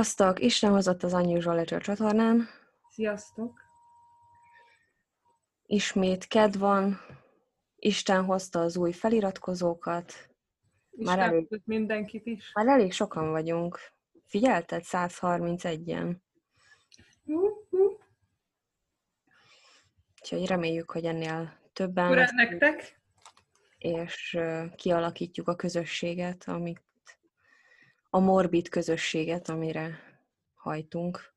Sziasztok! Isten hozott az Unusual Ledger csatornán. Sziasztok! Ismét ked van. Isten hozta az új feliratkozókat. Már elég, mindenkit is. Már elég sokan vagyunk. Figyelted? 131-en. Uh-huh. Úgyhogy reméljük, hogy ennél többen Ura nektek! És kialakítjuk a közösséget, amit a morbid közösséget, amire hajtunk.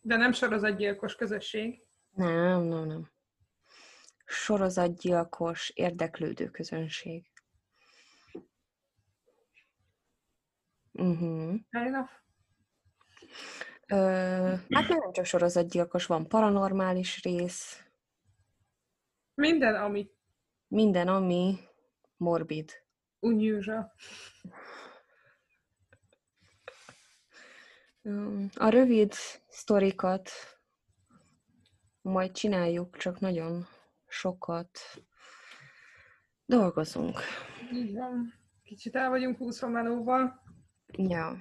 De nem sorozatgyilkos közösség. Nem, nem, nem. Sorozatgyilkos, érdeklődő közönség. Uh-huh. Ö, hát nem csak sorozatgyilkos, van paranormális rész. Minden, ami. Minden, ami morbid. Unusual. A rövid sztorikat majd csináljuk, csak nagyon sokat dolgozunk. Így van. Kicsit el vagyunk húszva melóval. Ja.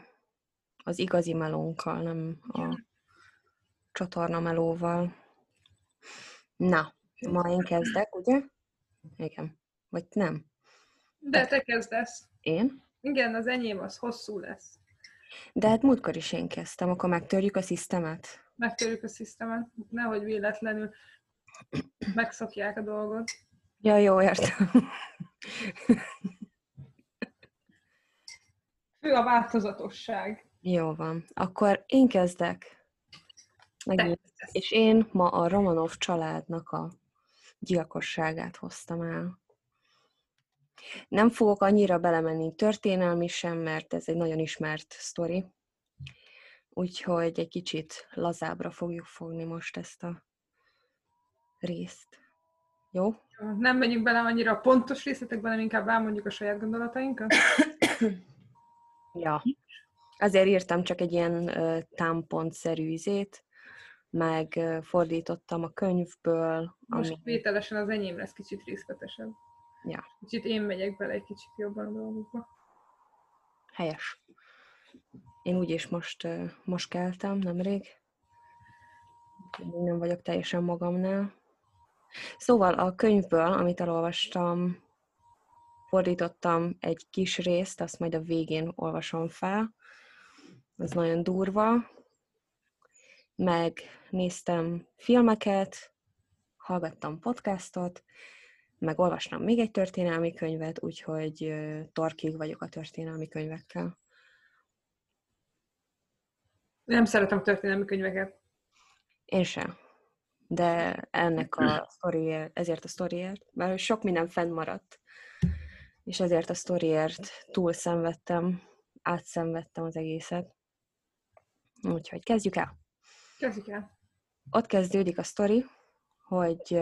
Az igazi melónkkal, nem a csatorna melóval. Na, ma én kezdek, ugye? Igen. Vagy nem? De te kezdesz. Én? Igen, az enyém az hosszú lesz. De hát múltkor is én kezdtem, akkor megtörjük a szisztemet? Megtörjük a szisztemet, nehogy véletlenül megszokják a dolgot. Ja, jó, értem. Fő a változatosság. Jó van. Akkor én kezdek. Megint. És én ma a Romanov családnak a gyilkosságát hoztam el. Nem fogok annyira belemenni történelmi sem, mert ez egy nagyon ismert sztori. Úgyhogy egy kicsit lazábra fogjuk fogni most ezt a részt. Jó? Nem megyünk bele annyira a pontos részletekbe, hanem inkább elmondjuk a saját gondolatainkat. ja. Azért írtam csak egy ilyen uh, támpontszerű izét, meg uh, fordítottam a könyvből. Most ami... vételesen az enyém lesz kicsit részletesebb. Ja. Kicsit én megyek bele egy kicsit jobban a dolgokba. Helyes. Én úgyis most, most keltem, nemrég. Még nem vagyok teljesen magamnál. Szóval a könyvből, amit elolvastam, fordítottam egy kis részt, azt majd a végén olvasom fel. Ez nagyon durva. Megnéztem filmeket, hallgattam podcastot, meg olvastam még egy történelmi könyvet, úgyhogy torkig vagyok a történelmi könyvekkel. Nem szeretem történelmi könyveket. Én sem. De ennek a sztoriért, ezért a sztoriért, mert sok minden fennmaradt, és ezért a sztoriért túl szenvedtem, átszenvedtem az egészet. Úgyhogy kezdjük el. Kezdjük el. Ott kezdődik a sztori, hogy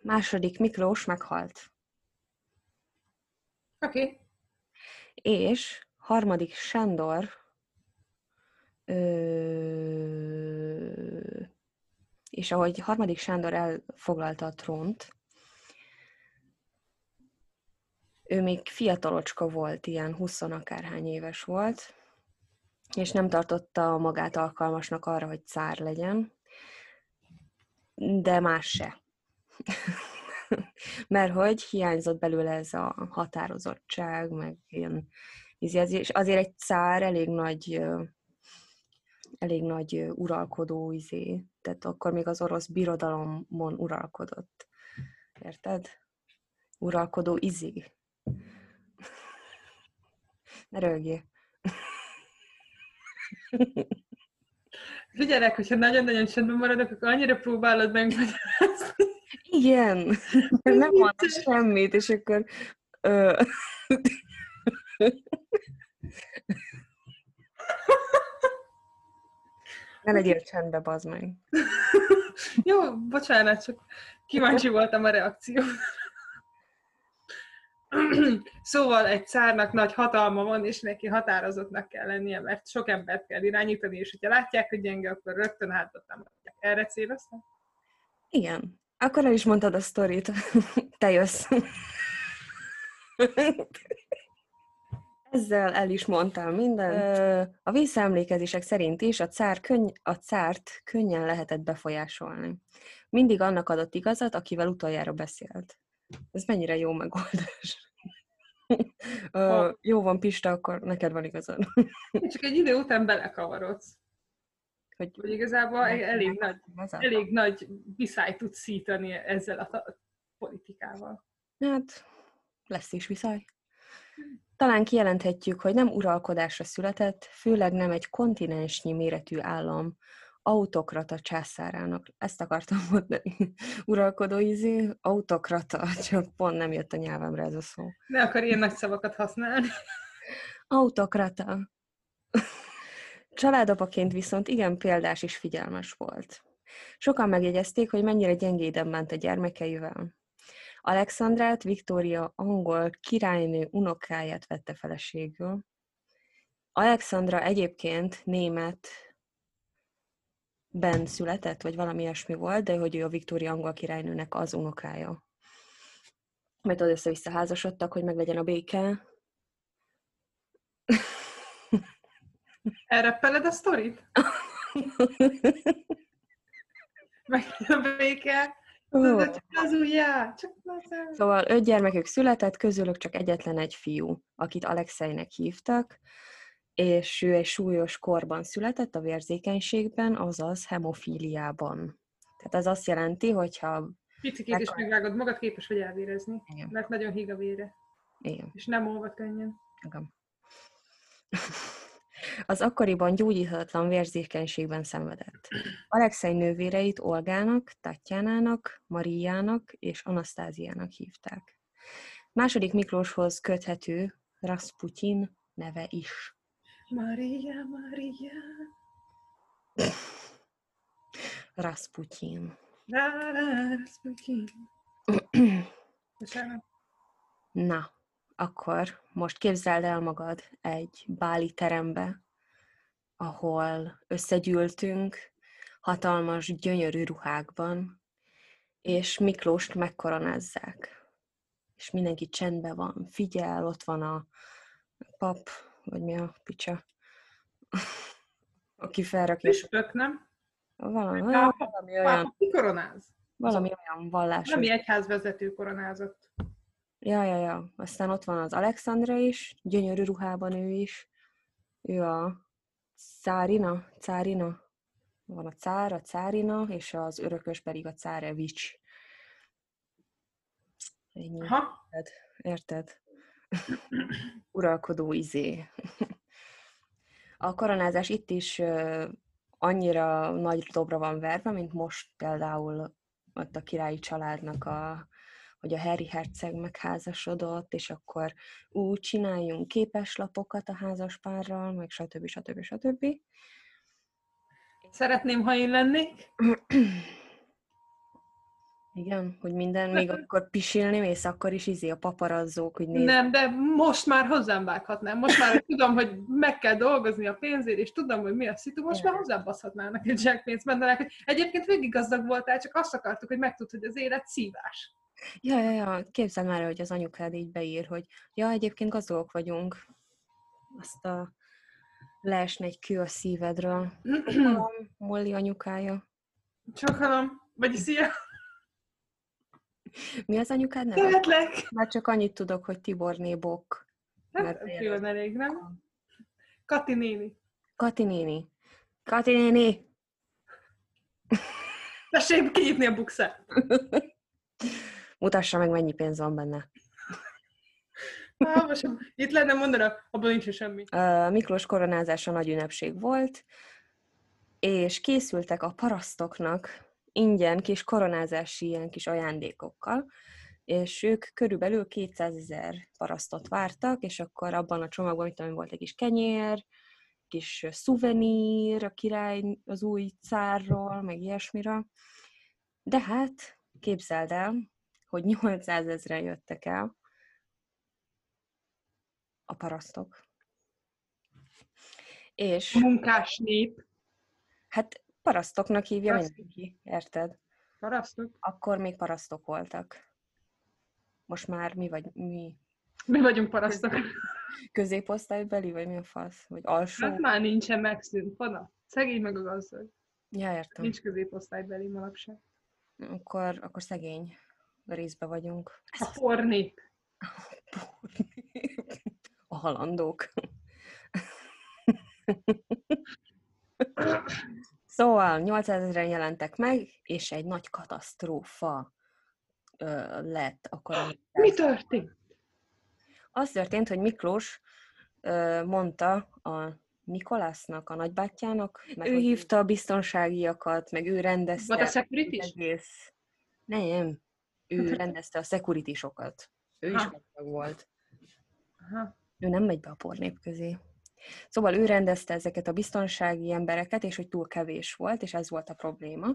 Második Miklós meghalt. Oké. Okay. És harmadik Sándor ö, és ahogy harmadik Sándor elfoglalta a trónt, ő még fiatalocska volt, ilyen huszonakárhány éves volt, és nem tartotta magát alkalmasnak arra, hogy cár legyen, de más se. Mert hogy hiányzott belőle ez a határozottság, meg ilyen, és azért egy cár elég nagy, elég nagy uralkodó izé, tehát akkor még az orosz birodalomon uralkodott. Érted? Uralkodó izé. Ne rögjél. Figyelek, hogyha nagyon-nagyon csendben maradok, akkor annyira próbálod megmagyarázni. Igen, nem mondta semmit, és akkor... Ö... ne legyél csendbe, bazd meg. Jó, bocsánat, csak kíváncsi voltam a reakció. szóval egy cárnak nagy hatalma van, és neki határozottnak kell lennie, mert sok embert kell irányítani, és hogyha látják, hogy gyenge, akkor rögtön hátat támadják. Erre céloztam? Igen. Akkor el is mondtad a sztorit. Te jössz. Ezzel el is mondtam mindent. A visszaemlékezések szerint is a, cár könny- a cárt könnyen lehetett befolyásolni. Mindig annak adott igazat, akivel utoljára beszélt. Ez mennyire jó megoldás. Ö, jó van, Pista, akkor neked van igazad. Csak egy idő után belekavarodsz. Hogy Hogy igazából egy elég nagy, igazad? elég nagy viszály tudsz szítani ezzel a politikával. Hát, lesz is viszály. Talán kijelenthetjük, hogy nem uralkodásra született, főleg nem egy kontinensnyi méretű állam autokrata császárának. Ezt akartam mondani. Uralkodó izé, autokrata, csak pont nem jött a nyelvemre ez a szó. Ne akar ilyen nagy szavakat használni. Autokrata. Családapaként viszont igen példás és figyelmes volt. Sokan megjegyezték, hogy mennyire gyengéden ment a gyermekeivel. Alexandrát Viktória angol királynő unokáját vette feleségül. Alexandra egyébként német ben született, vagy valami ilyesmi volt, de hogy ő a Viktória angol királynőnek az unokája. Mert ott össze-vissza házasodtak, hogy meglegyen a béke. Elreppeled a sztorit? Meg a béke? Csak az ujjá, csak az Szóval öt gyermekük született, közülük csak egyetlen egy fiú, akit Alexeinek hívtak, és ő egy súlyos korban született a vérzékenységben, azaz hemofíliában. Tehát ez azt jelenti, hogyha... Picikét is Meghal- megvágod magad, képes vagy elvérezni. Igen, Mert nagyon híg a vére. igen. És nem olvad könnyen. Igen. Az akkoriban gyógyíthatatlan vérzékenységben szenvedett. Alexei nővéreit Olgának, Tatjánának, Mariának és Anasztáziának hívták. Második Miklóshoz köthető Rasputin neve is. Maria, Maria. Rasputin. Rá, rá, Rasputin. Bocsánat. Na, akkor most képzeld el magad egy báli terembe, ahol összegyűltünk, hatalmas, gyönyörű ruhákban, és Miklóst megkoronázzák. És mindenki csendben van, figyel, ott van a pap, vagy mi a picsa, aki felrakja. Püspök, nem? Valami, Pápa- valami olyan, Pápa ki koronáz? valami olyan vallásos. Nem egyházvezető koronázott. Ja, ja, ja. Aztán ott van az Alexandra is, gyönyörű ruhában ő is. Ő a Cárina, Cárina. Van a cár, a Cárina, és az örökös pedig a Cárevics. Ennyi. Aha. Érted? Érted? Uralkodó izé. A koronázás itt is annyira nagy dobra van verve, mint most például ott a királyi családnak a hogy a Harry herceg megházasodott, és akkor úgy csináljunk képeslapokat a házaspárral, meg stb. stb. stb. Szeretném, ha én lennék. Igen, hogy minden, még akkor pisilni mész, akkor is izé a paparazzók, hogy nézd. Nem, de most már hozzám vághatnám. Most már hogy tudom, hogy meg kell dolgozni a pénzért, és tudom, hogy mi a szitu, most már hozzám baszhatnának egy zsákpénzt, mondanák, hogy egyébként végig gazdag voltál, csak azt akartuk, hogy megtudd, hogy az élet szívás. Ja, ja, ja, képzeld már, hogy az anyukád így beír, hogy ja, egyébként gazdagok vagyunk. Azt a leesne egy kő a szívedről. Van Molly anyukája. Csak hallom, vagy szia, Mi az anyukád neve? szeretlek. Már csak annyit tudok, hogy Tiborné Bok. Hát, jó, elég, nem? Kati néni. Kati néni. Kati néni! Tessék kinyitni a bukszát. Mutassa meg, mennyi pénz van benne. Ah, most itt lenne mondanak, abban nincs semmi. Ö, Miklós koronázása nagy ünnepség volt, és készültek a parasztoknak ingyen kis koronázási ilyen kis ajándékokkal, és ők körülbelül 200 ezer parasztot vártak, és akkor abban a csomagban, mit tudom, volt egy kis kenyér, kis szuvenír a király az új cárról, meg ilyesmire. De hát, képzeld el, hogy 800 ezeren jöttek el a parasztok. És Munkás nép. hát parasztoknak hívja Parasztok. mindenki, érted? Parasztok. Akkor még parasztok voltak. Most már mi vagy mi? Mi vagyunk parasztok. Középosztálybeli, vagy mi a fasz? Vagy alsó? Hát már nincsen megszűnt. Van a szegény meg a gazdag. Ja, értem. Nincs középosztálybeli manapság. Akkor, akkor szegény részbe vagyunk. A pornép. A halandók. Szóval 800 ezeren jelentek meg, és egy nagy katasztrófa ö, lett akkor. Mi történt? Az történt, hogy Miklós ö, mondta a Nikolásznak, a nagybátyjának, meg ő hívta a biztonságiakat, meg ő rendezte. Volt a security egész. Nem, ő rendezte a securitysokat. Ő is Ha. gazdag volt. Aha. Ő nem megy be a pornép közé. Szóval ő rendezte ezeket a biztonsági embereket, és hogy túl kevés volt, és ez volt a probléma.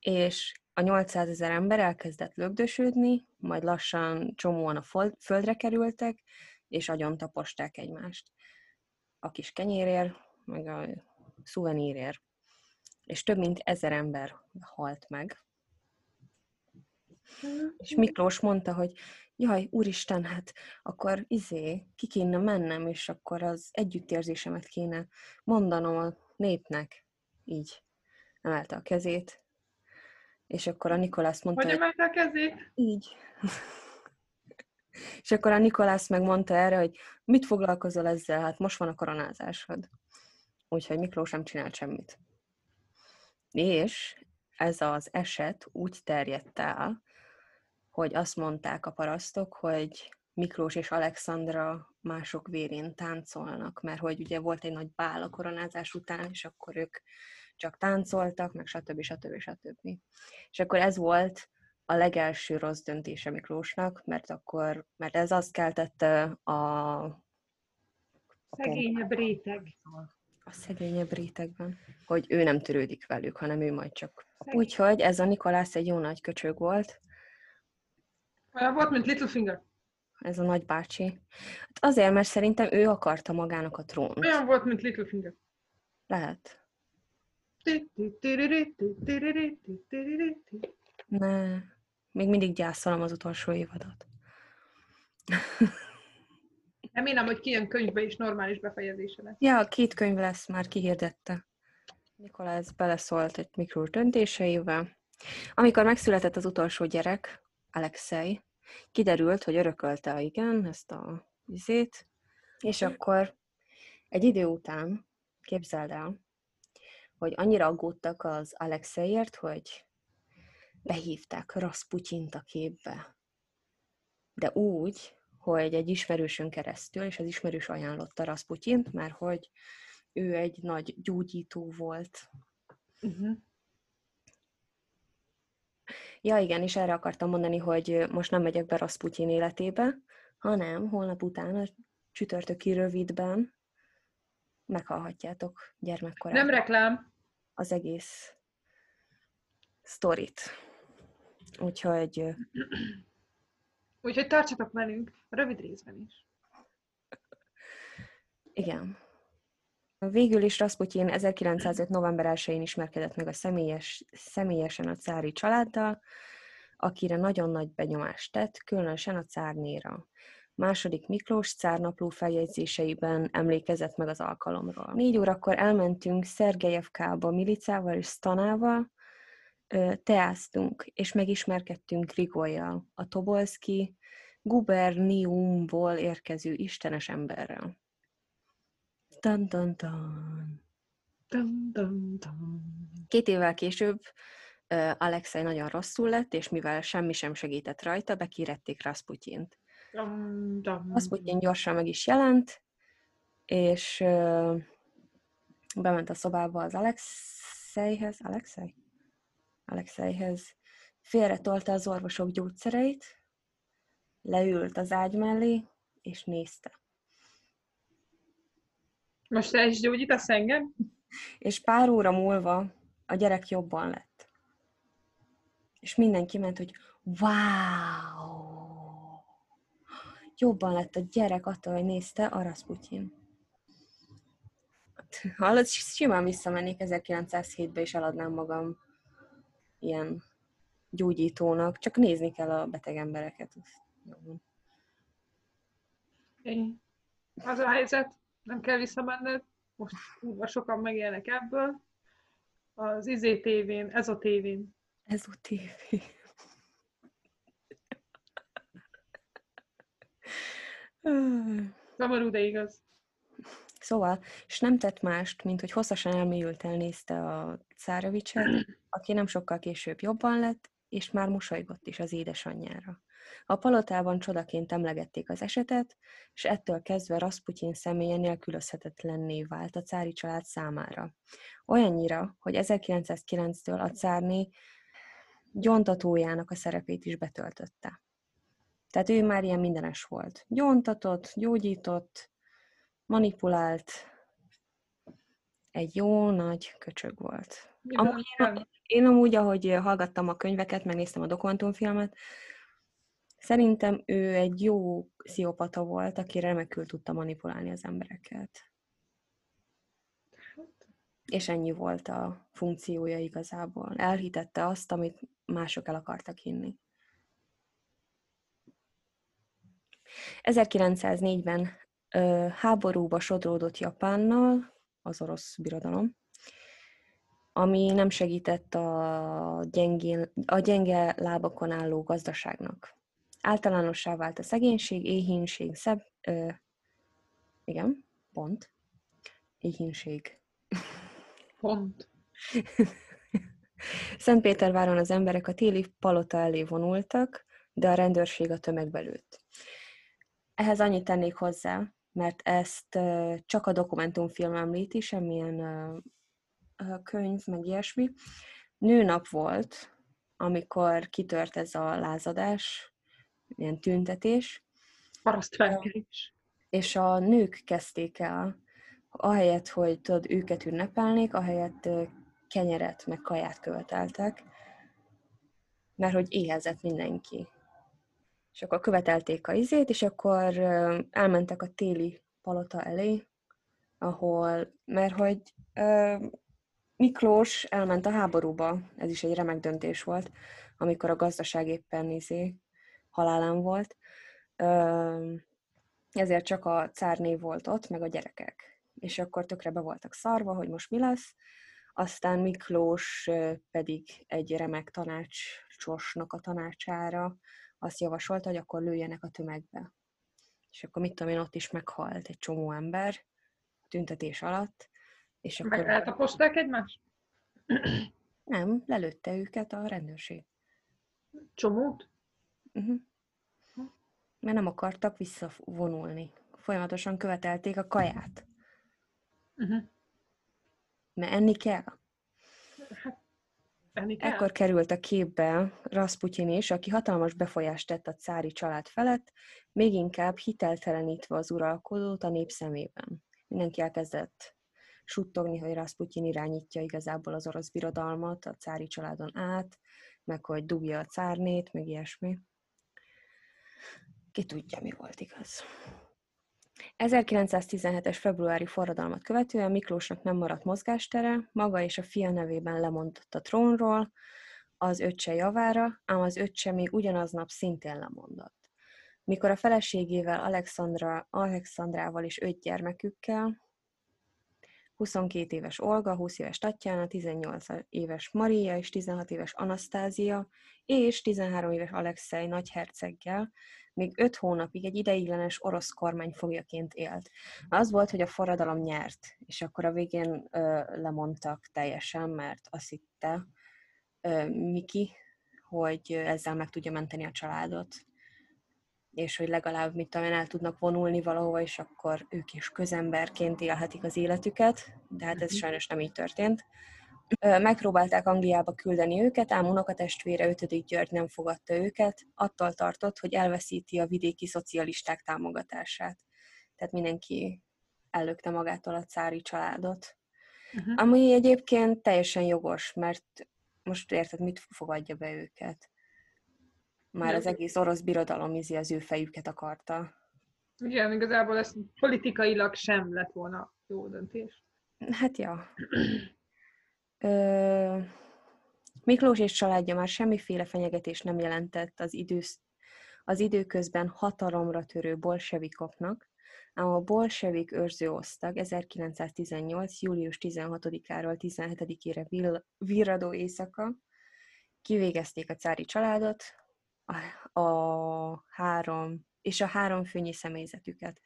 És a 800 ezer ember elkezdett lögdösödni, majd lassan csomóan a földre kerültek, és agyon taposták egymást. A kis kenyérért, meg a szuvenírért. És több mint ezer ember halt meg. És Miklós mondta, hogy jaj, úristen, hát akkor izé, ki kéne mennem, és akkor az együttérzésemet kéne mondanom a népnek. Így emelte a kezét. És akkor a Nikolász mondta, Hogy emelte a kezét? így. és akkor a Nikolász megmondta erre, hogy mit foglalkozol ezzel, hát most van a koronázásod. Úgyhogy Miklós nem csinált semmit. És ez az eset úgy terjedt el, hogy azt mondták a parasztok, hogy Miklós és Alexandra mások vérén táncolnak, mert hogy ugye volt egy nagy bál a koronázás után, és akkor ők csak táncoltak, meg stb. stb. stb. És akkor ez volt a legelső rossz döntése Miklósnak, mert akkor, mert ez azt keltette a, a Szegényebb réteg. a szegényebb rétegben, hogy ő nem törődik velük, hanem ő majd csak. Úgyhogy ez a Nikolász egy jó nagy köcsög volt, volt, mint Littlefinger. ez a nagybácsi. Hát azért, mert szerintem ő akarta magának a trónt. Olyan volt, mint Littlefinger. Lehet. Ne. Még mindig gyászolom az utolsó évadat. Remélem, hogy kijön könyvbe is normális befejezése lesz. Ja, két könyv lesz, már kihirdette. Nikolász beleszólt egy Miklós döntéseivel. Amikor megszületett az utolsó gyerek, Alexei, kiderült, hogy örökölte, igen, ezt a vizét, és akkor egy idő után, képzeld el, hogy annyira aggódtak az Alexeiért, hogy behívták Rasputyint a képbe. De úgy, hogy egy ismerősön keresztül, és az ismerős ajánlotta Rasputyint, mert hogy ő egy nagy gyógyító volt. Uh-huh. Ja, igen, és erre akartam mondani, hogy most nem megyek be Rasputin életébe, hanem holnap után a csütörtöki rövidben meghallhatjátok gyermekkorában Nem reklám. az egész sztorit. Úgyhogy Úgyhogy tartsatok velünk a rövid részben is. igen. Végül is Rasputin 1905. november 1-én ismerkedett meg a személyes, személyesen a cári családdal, akire nagyon nagy benyomást tett, különösen a cárnéra. Második Miklós cárnapló feljegyzéseiben emlékezett meg az alkalomról. Négy órakor elmentünk Szergejevkába Milicával és Stanával, teáztunk, és megismerkedtünk Grigolyjal, a Tobolszki guberniumból érkező istenes emberrel. Tan, tan, tan. Dum, dum, dum. Két évvel később Alexei nagyon rosszul lett, és mivel semmi sem segített rajta, bekirették Rasputyint. Rasputin gyorsan meg is jelent, és ö, bement a szobába az Alexeihez. Alexei? Alexeihez. Félretolta az orvosok gyógyszereit, leült az ágy mellé, és nézte. Most te is gyógyítasz engem? És pár óra múlva a gyerek jobban lett. És mindenki ment, hogy wow! Jobban lett a gyerek attól, hogy nézte a Rasputin. Hallod, simán visszamennék 1907-be, és eladnám magam ilyen gyógyítónak. Csak nézni kell a beteg embereket. Az a helyzet, nem kell visszamenned, most kurva sokan megélnek ebből. Az izé tévén, ez a tévén. Ez a tévé. Szomorú, de igaz. Szóval, és nem tett mást, mint hogy hosszasan elmélyült elnézte a Cárevicset, aki nem sokkal később jobban lett, és már mosolygott is az édesanyjára. A palotában csodaként emlegették az esetet, és ettől kezdve Rasputin személye nélkülözhetetlenné vált a cári család számára. Olyannyira, hogy 1909-től a cárné gyontatójának a szerepét is betöltötte. Tehát ő már ilyen mindenes volt. Gyontatott, gyógyított, manipulált, egy jó nagy köcsög volt. Amúgy én, én amúgy, ahogy hallgattam a könyveket, megnéztem a dokumentumfilmet, szerintem ő egy jó sziopata volt, aki remekül tudta manipulálni az embereket. És ennyi volt a funkciója igazából. Elhitette azt, amit mások el akartak hinni. 1904-ben ö, háborúba sodródott Japánnal, az orosz birodalom, ami nem segített a, gyengén, a gyenge lábakon álló gazdaságnak. Általánossá vált a szegénység, éhínség, szebb... Ö, igen, pont. Éhínség. Pont. Szentpéterváron az emberek a téli palota elé vonultak, de a rendőrség a tömegbe lőtt. Ehhez annyit tennék hozzá, mert ezt csak a dokumentumfilm említi, semmilyen könyv, meg ilyesmi. Nőnap volt, amikor kitört ez a lázadás, ilyen tüntetés. Parasztfelkelés. És a nők kezdték el, ahelyett, hogy tudod, őket ünnepelnék, ahelyett kenyeret, meg kaját követeltek, mert hogy éhezett mindenki és akkor követelték a izét, és akkor elmentek a téli palota elé, ahol, mert hogy Miklós elment a háborúba, ez is egy remek döntés volt, amikor a gazdaság éppen izé, halálán volt. Ezért csak a cárné volt ott, meg a gyerekek. És akkor tökre be voltak szarva, hogy most mi lesz. Aztán Miklós pedig egy remek tanácsosnak a tanácsára azt javasolta, hogy akkor lőjenek a tömegbe. És akkor mit tudom én, ott is meghalt egy csomó ember tüntetés alatt. És akkor... Meg eltaposták egymást? Nem, lelőtte őket a rendőrség. Csomót? Uh-huh. Mert nem akartak visszavonulni. Folyamatosan követelték a kaját. Uh-huh. Mert enni kell. Hát Ekkor került a képbe Rasputin is, aki hatalmas befolyást tett a cári család felett, még inkább hiteltelenítve az uralkodót a nép szemében. Mindenki elkezdett suttogni, hogy Rasputin irányítja igazából az orosz birodalmat a cári családon át, meg hogy dugja a cárnét, meg ilyesmi. Ki tudja, mi volt igaz. 1917-es februári forradalmat követően Miklósnak nem maradt mozgástere, maga és a fia nevében lemondott a trónról, az öccse javára, ám az öccse még ugyanaznap szintén lemondott. Mikor a feleségével Alexandra, Alexandrával és öt gyermekükkel, 22 éves Olga, 20 éves Tatjana, 18 éves Maria és 16 éves Anasztázia és 13 éves Alexei nagyherceggel még öt hónapig egy ideiglenes orosz kormány fogjaként élt. Az volt, hogy a forradalom nyert, és akkor a végén ö, lemondtak teljesen, mert azt hitte ö, Miki, hogy ezzel meg tudja menteni a családot, és hogy legalább, mit tudom el tudnak vonulni valahova, és akkor ők is közemberként élhetik az életüket, de hát ez mhm. sajnos nem így történt. Megpróbálták Angliába küldeni őket, ám unokatestvére 5. György nem fogadta őket, attól tartott, hogy elveszíti a vidéki szocialisták támogatását. Tehát mindenki ellökte magától a cári családot. Uh-huh. Ami egyébként teljesen jogos, mert most érted, mit fogadja be őket? Már az egész orosz birodalom izi az ő fejüket akarta. Igen, igazából ez politikailag sem lett volna jó döntés. Hát ja. Ö, Miklós és családja már semmiféle fenyegetés nem jelentett az idősz, az időközben hatalomra törő bolsevikoknak, ám a bolsevik őrző osztag 1918. július 16-áról 17-ére virradó éjszaka kivégezték a cári családot, a, három, és a három főnyi személyzetüket.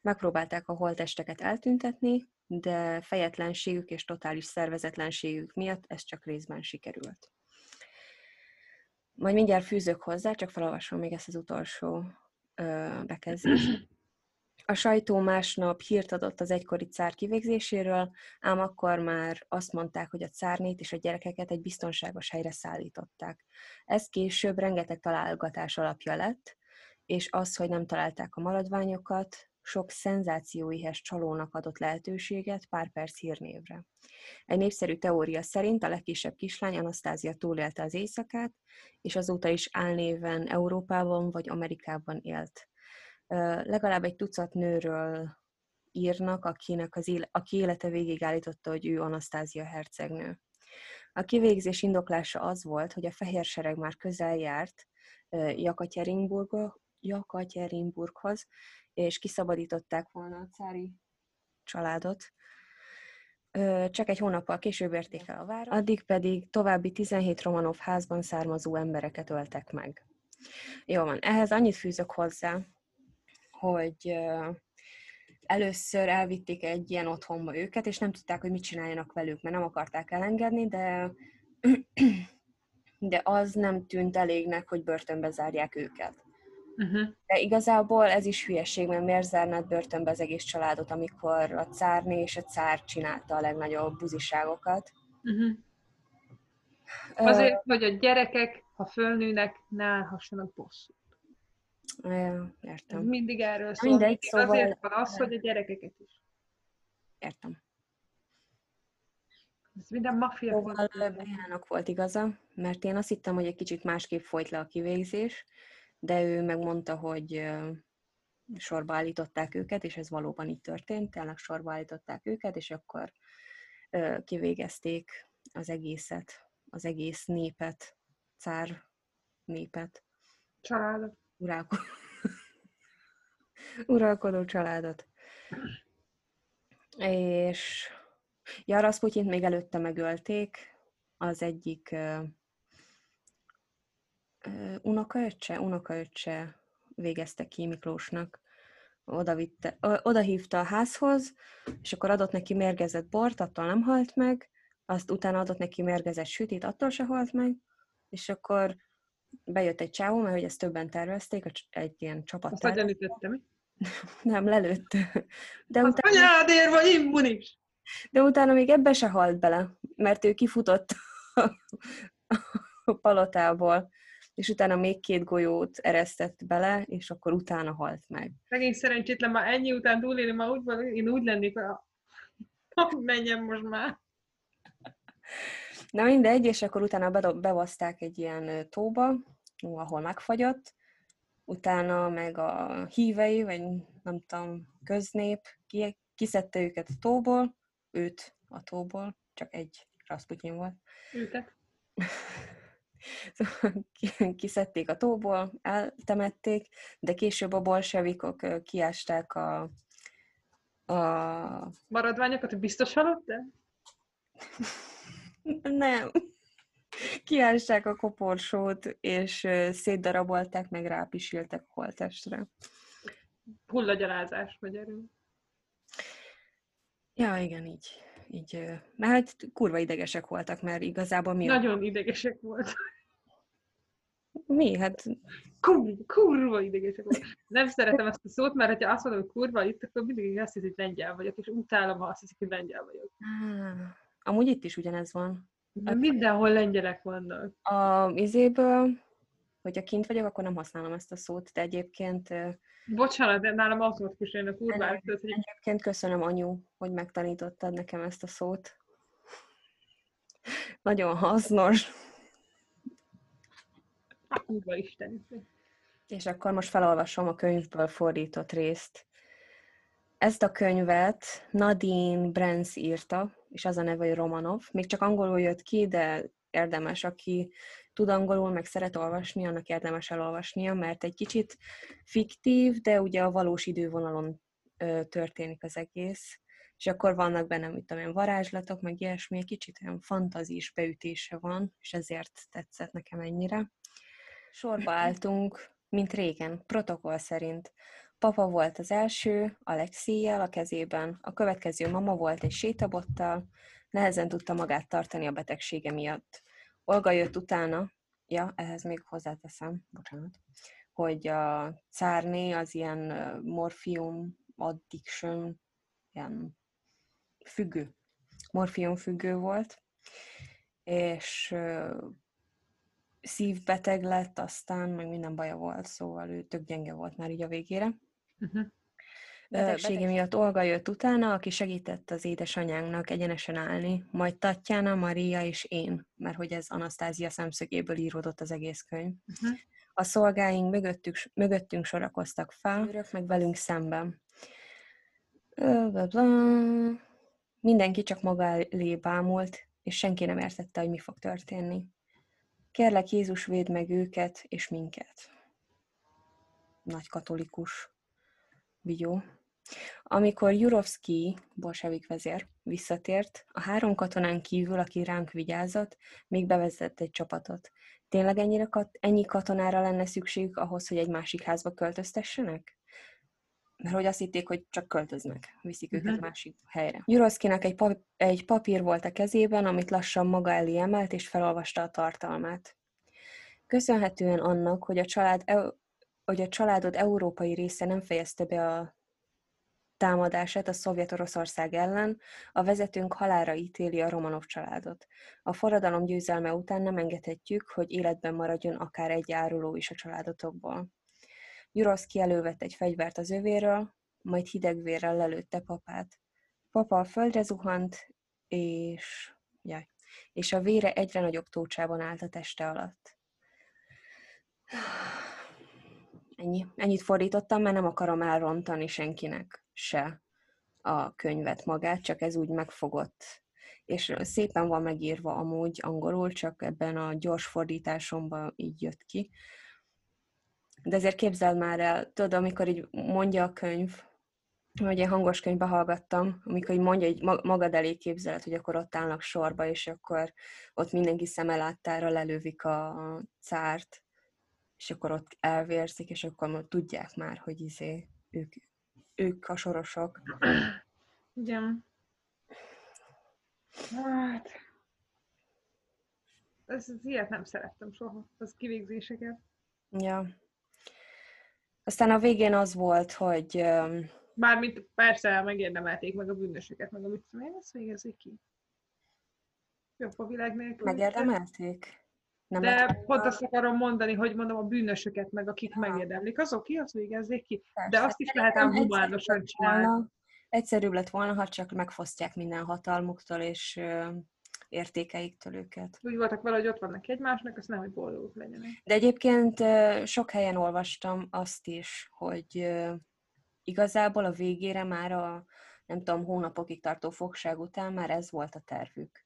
Megpróbálták a holtesteket eltüntetni, de fejetlenségük és totális szervezetlenségük miatt ez csak részben sikerült. Majd mindjárt fűzök hozzá, csak felolvasom még ezt az utolsó bekezdést. A sajtó másnap hírt adott az egykori cár kivégzéséről, ám akkor már azt mondták, hogy a cárnét és a gyerekeket egy biztonságos helyre szállították. Ez később rengeteg találgatás alapja lett, és az, hogy nem találták a maradványokat, sok szenzációihes csalónak adott lehetőséget pár perc hírnévre. Egy népszerű teória szerint a legkisebb kislány Anasztázia túlélte az éjszakát, és azóta is álnéven Európában vagy Amerikában élt. Legalább egy tucat nőről írnak, akinek az éle, aki élete végig állította, hogy ő Anasztázia hercegnő. A kivégzés indoklása az volt, hogy a fehér sereg már közel járt Jakatyerinburghoz, és kiszabadították volna a cári családot. Csak egy hónappal később érték el a várat, addig pedig további 17 Romanov házban származó embereket öltek meg. Jó van, ehhez annyit fűzök hozzá, hogy először elvitték egy ilyen otthonba őket, és nem tudták, hogy mit csináljanak velük, mert nem akarták elengedni, de, de az nem tűnt elégnek, hogy börtönbe zárják őket. Uh-huh. De igazából ez is hülyeség, mert miért zárnád börtönbe az egész családot, amikor a cárné és a cár csinálta a legnagyobb buziságokat. Uh-huh. Azért, uh, hogy a gyerekek, ha fölnőnek, ne állhassanak bosszút. Értem. Mindig erről szól. Mindegy, szóval... Azért van az, hogy a gyerekeket is. Értem. Ez minden maffia. Szóval Bejának volt igaza, mert én azt hittem, hogy egy kicsit másképp folyt le a kivégzés, de ő megmondta, hogy sorba állították őket, és ez valóban így történt, tényleg sorba állították őket, és akkor kivégezték az egészet, az egész népet, cár népet. Családot. Urálkodó, uralkodó családot. És ja, Rasputyint még előtte megölték, az egyik unokaöccse, unokaöccse végezte ki Miklósnak. Oda, vitte, oda hívta a házhoz, és akkor adott neki mérgezett bort, attól nem halt meg, azt utána adott neki mérgezett sütit, attól se halt meg, és akkor bejött egy csávó, mert hogy ezt többen tervezték, egy ilyen csapat Azt mi? Nem, lelőtt. De az utána... anyádér vagy immunis! De utána még ebbe se halt bele, mert ő kifutott a palotából és utána még két golyót eresztett bele, és akkor utána halt meg. Megint szerencsétlen, már ennyi után túlélni, már úgy én úgy lennék, hogy menjem most már. Na mindegy, és akkor utána bevaszták egy ilyen tóba, ahol megfagyott, utána meg a hívei, vagy nem tudom, köznép kiszedte őket a tóból, őt a tóból, csak egy Rasputin volt. Őket. kiszedték a tóból, eltemették, de később a bolsevikok kiásták a, a... Maradványokat, hogy biztos halott, de? Nem. Kiásták a koporsót, és szétdarabolták, meg rápisiltek a holtestre. Hullagyalázás magyarul. Ja, igen, így. így mert hát kurva idegesek voltak, mert igazából mi... Nagyon a... idegesek voltak. Mi? Hát... Kurva, kurva idegesek volt. Nem szeretem ezt a szót, mert ha azt mondom, hogy kurva itt, akkor mindig azt hiszik, hogy lengyel vagyok, és utálom, ha azt hiszik, hogy lengyel vagyok. Ah, amúgy itt is ugyanez van. De mindenhol lengyelek vannak. A izéből, hogyha kint vagyok, akkor nem használom ezt a szót, de egyébként... Bocsánat, de nálam automatikusan a kurva. Egyébként köszönöm, anyu, hogy megtanítottad nekem ezt a szót. Nagyon hasznos. Kurva Isten. És akkor most felolvasom a könyvből fordított részt. Ezt a könyvet Nadine Brands írta, és az a neve, hogy Romanov. Még csak angolul jött ki, de érdemes, aki tud angolul, meg szeret olvasni, annak érdemes elolvasnia, mert egy kicsit fiktív, de ugye a valós idővonalon ö, történik az egész, és akkor vannak benne, mit tudom én, varázslatok, meg ilyesmi, egy kicsit olyan fantazis beütése van, és ezért tetszett nekem ennyire. Sorba álltunk, mint régen, protokoll szerint. Papa volt az első, Alexijjel a kezében, a következő mama volt egy sétabottal, nehezen tudta magát tartani a betegsége miatt. Olga jött utána, ja, ehhez még hozzáteszem, bocsánat, hogy a cárné az ilyen morfium addiction, ilyen függő, morfium függő volt, és szívbeteg lett, aztán meg minden baja volt, szóval ő tök gyenge volt már így a végére. Uh-huh. Betegsége miatt Olga jött utána, aki segített az édesanyánknak egyenesen állni, majd Tatjana, Maria és én, mert hogy ez Anasztázia szemszögéből íródott az egész könyv. Uh-huh. A szolgáink mögöttük, mögöttünk sorakoztak fel, meg velünk szemben. Mindenki csak maga elé bámult, és senki nem értette, hogy mi fog történni. Kérlek, Jézus véd meg őket és minket. Nagy katolikus vigyó. Amikor Jurovszki, bolsevik vezér, visszatért, a három katonán kívül, aki ránk vigyázott, még bevezetett egy csapatot. Tényleg ennyire kat- ennyi katonára lenne szükség ahhoz, hogy egy másik házba költöztessenek? Mert hogy azt hitték, hogy csak költöznek, viszik uh-huh. őket másik helyre. Jurovszkinak egy, pap- egy papír volt a kezében, amit lassan maga elé emelt, és felolvasta a tartalmát. Köszönhetően annak, hogy a család hogy a családod európai része nem fejezte be a támadását a szovjet Oroszország ellen, a vezetőnk halára ítéli a Romanov családot. A forradalom győzelme után nem engedhetjük, hogy életben maradjon akár egy áruló is a családotokból. Juroszki elővett egy fegyvert az övéről, majd hidegvérrel lelőtte papát. Papa a földre zuhant, és, jaj, és a vére egyre nagyobb tócsában állt a teste alatt. Ennyi. Ennyit fordítottam, mert nem akarom elrontani senkinek se a könyvet magát, csak ez úgy megfogott. És szépen van megírva amúgy angolul, csak ebben a gyors fordításomban így jött ki. De ezért képzeld már el, tudod, amikor így mondja a könyv, vagy egy hangos könyvbe hallgattam, amikor így mondja, hogy magad elé képzeled, hogy akkor ott állnak sorba, és akkor ott mindenki szemeláttára lelővik a cárt, és akkor ott elvérzik, és akkor tudják már, hogy izé, ők, ők a sorosok. Igen. Hát... Ez, ez ilyet nem szerettem soha, az kivégzéseket. Ja. Aztán a végén az volt, hogy... Bármit persze megérdemelték meg a bűnösöket, meg amit én ezt végezik ki. Jobb a világ nélkül. Megérdemelték? Nem De pont a... azt akarom mondani, hogy mondom a bűnösöket, meg akik ja. megérdemlik, azok ki, az végezzék ki. Persze. De azt is lehet humánosan csinálni. Egyszerűbb lett volna, ha csak megfosztják minden hatalmuktól és értékeiktől őket. Úgy voltak vele, hogy ott vannak egymásnak, azt nehogy boldogok legyenek. De egyébként sok helyen olvastam azt is, hogy igazából a végére már a nem tudom, hónapokig tartó fogság után már ez volt a tervük.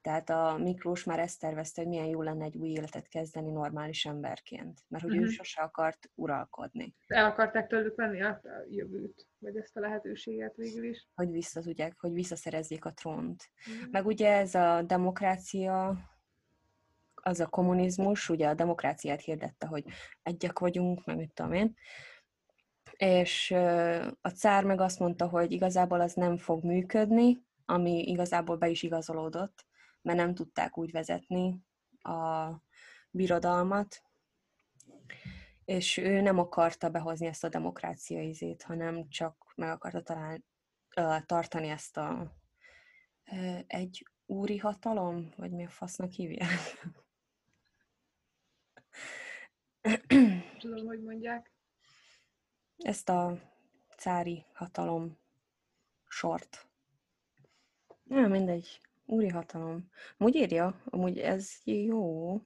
Tehát a Miklós már ezt tervezte, hogy milyen jó lenne egy új életet kezdeni normális emberként, mert hogy uh-huh. ő mhm. sose akart uralkodni. El akarták tőlük venni a jövőt, vagy ezt a lehetőséget végül is. Hogy vissza tudják, hogy visszaszerezzék a trónt. Uh-huh. Meg ugye ez a demokrácia, az a kommunizmus, ugye a demokráciát hirdette, hogy egyek vagyunk, meg mit tudom én, és a cár meg azt mondta, hogy igazából az nem fog működni, ami igazából be is igazolódott, mert nem tudták úgy vezetni a birodalmat, és ő nem akarta behozni ezt a demokrácia izét, hanem csak meg akarta talán, tartani ezt a egy úri hatalom, vagy mi a fasznak hívják? Tudom, hogy mondják. Ezt a cári hatalom sort. Nem, mindegy. Úri hatalom. Amúgy írja, amúgy ez jó.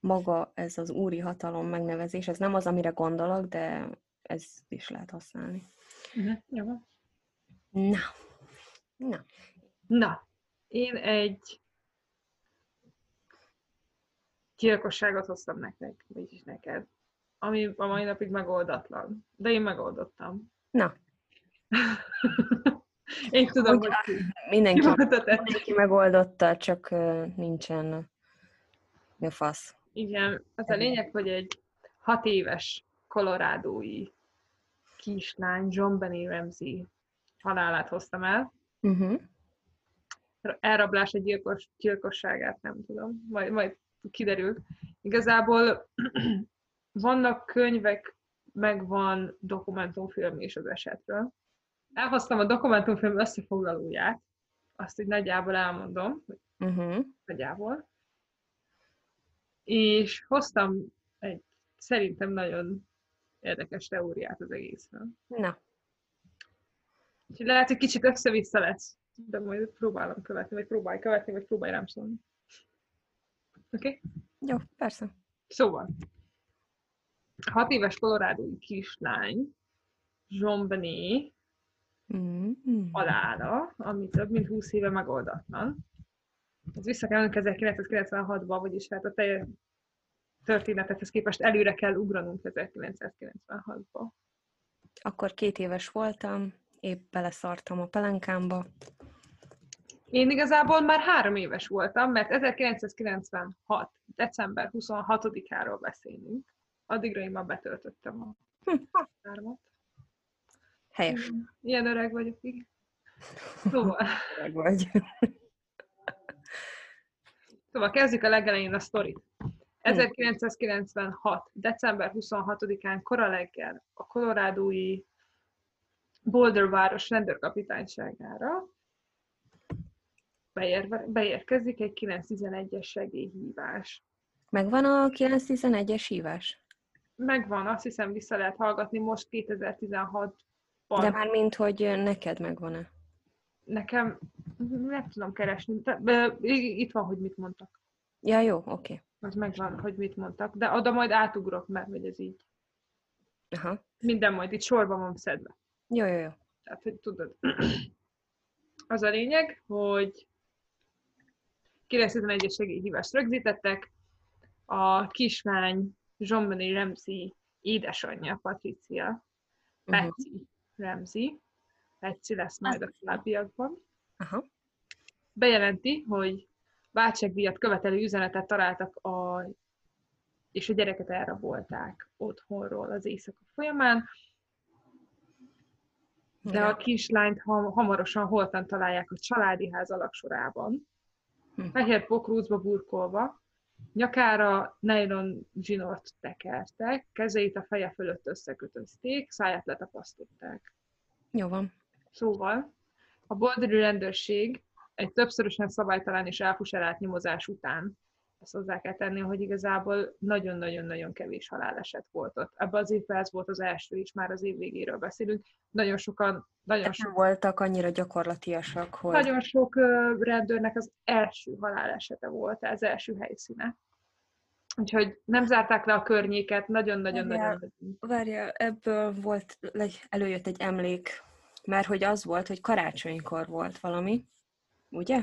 Maga ez az úri hatalom megnevezés, ez nem az, amire gondolok, de ez is lehet használni. Uh-huh. Jó. Na. Na. Na. Én egy gyilkosságot hoztam nektek, vagyis neked, ami a mai napig megoldatlan. De én megoldottam. Na. én tudom, hogy Mindenki, mindenki megoldotta, csak nincsen mi a fasz. Igen, az a lényeg, hogy egy hat éves kolorádói kislány, John Benny Ramsey halálát hoztam el. Uh-huh. Elrablás egy gyilkos, gyilkosságát, nem tudom, majd, majd kiderül. Igazából vannak könyvek, meg van dokumentumfilm is az esetről. Elhoztam a dokumentumfilm összefoglalóját, azt így nagyjából elmondom, Uh-huh. nagyjából. És hoztam egy szerintem nagyon érdekes teóriát az egészről. Na, Úgyhogy lehet, hogy kicsit össze-vissza lesz, de majd próbálom követni, vagy próbálj követni, vagy próbálj rám szólni. Oké? Okay? jó, persze. Szóval, hat éves kolorádói kislány, Jean Benet Mm-hmm. halála, ami több mint 20 éve megoldatlan. Ez vissza kell mennünk 1996-ba, vagyis hát a teljes történetethez képest előre kell ugranunk 1996-ba. Akkor két éves voltam, épp beleszartam a pelenkámba. Én igazából már három éves voltam, mert 1996. december 26-áról beszélünk. Addigra én már betöltöttem a Hm. Helyes. Ilyen öreg vagyok, igen. Szóval, Öreg vagy. szóval kezdjük a legelején a sztorit. 1996. december 26-án kora reggel a kolorádói Boulder város rendőrkapitányságára beér, beérkezik egy 911-es segélyhívás. Megvan a 911-es hívás? Megvan, azt hiszem vissza lehet hallgatni most 2016-ban. De már mint, hogy neked megvan-e? Nekem nem tudom keresni. De, de, itt van, hogy mit mondtak. Ja, jó, oké. Okay. Az megvan, hogy mit mondtak. De oda majd átugrok, mert hogy ez így. Aha. Minden majd itt sorban van szedve. Jó, jó, jó. Tehát, hogy tudod. Az a lényeg, hogy 911-es segélyhívást rögzítettek. A kislány Zsombani Remzi édesanyja, Patricia, Uh-huh. Remzi, Betsy lesz majd a továbbiakban, Aha. bejelenti, hogy váltságdíjat követelő üzenetet találtak, a, és a gyereket elrabolták otthonról az éjszaka folyamán, de a kislányt ham- hamarosan holtan találják a családi ház alaksorában, Hm. fehér pokrúcba burkolva, nyakára nylon zsinort tekertek, kezeit a feje fölött összekötözték, száját letapasztották. Jó van. Szóval a boldori rendőrség egy többszörösen szabálytalan és elfuserált nyomozás után, ezt hozzá kell tenni, hogy igazából nagyon-nagyon-nagyon kevés haláleset volt ott. Ebben az évben ez volt az első is, már az év végéről beszélünk. Nagyon sokan, nagyon Tehát sok, voltak annyira gyakorlatiasak, hogy... nagyon sok rendőrnek az első halálesete volt, az első helyszíne. Úgyhogy nem zárták le a környéket, nagyon-nagyon-nagyon. Várja, ebből volt, előjött egy emlék, mert hogy az volt, hogy karácsonykor volt valami, ugye?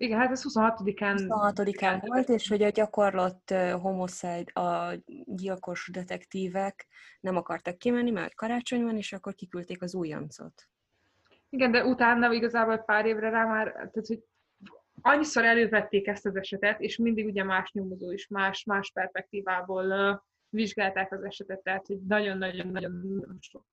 Igen, hát ez 26-án 26-án volt, és hogy a gyakorlott homicide, a gyilkos detektívek nem akartak kimenni, mert karácsony van, és akkor kiküldték az újoncot. Igen, de utána igazából pár évre rá már, tehát, hogy annyiszor elővették ezt az esetet, és mindig ugye más nyomozó is, más, más perspektívából uh, vizsgálták az esetet, tehát hogy nagyon-nagyon-nagyon sok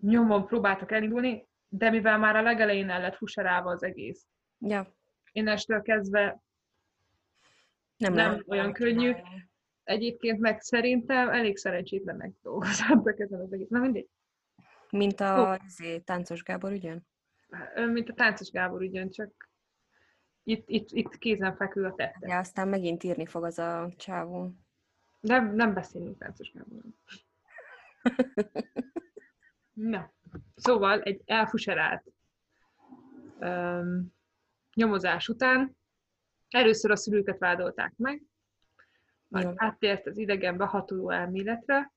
nyomon próbáltak elindulni, de mivel már a legelején el lett fuserálva az egész, Ja, innestől kezdve nem, Nem lehet olyan csinálni. könnyű. egyébként meg szerintem elég szerencsétlenek dolgozhattak ezen az egész. Na mindegy. Mint a izé, táncos Gábor, ugyan? Mint a táncos Gábor ugyan, csak itt, itt, itt kézen fekül a tette. Ja, aztán megint írni fog az a csávó. Nem, nem beszélünk táncos Gáborról. Na, szóval egy elfuserált um, nyomozás után először a szülőket vádolták meg, majd Jó. áttért az idegen behatoló elméletre,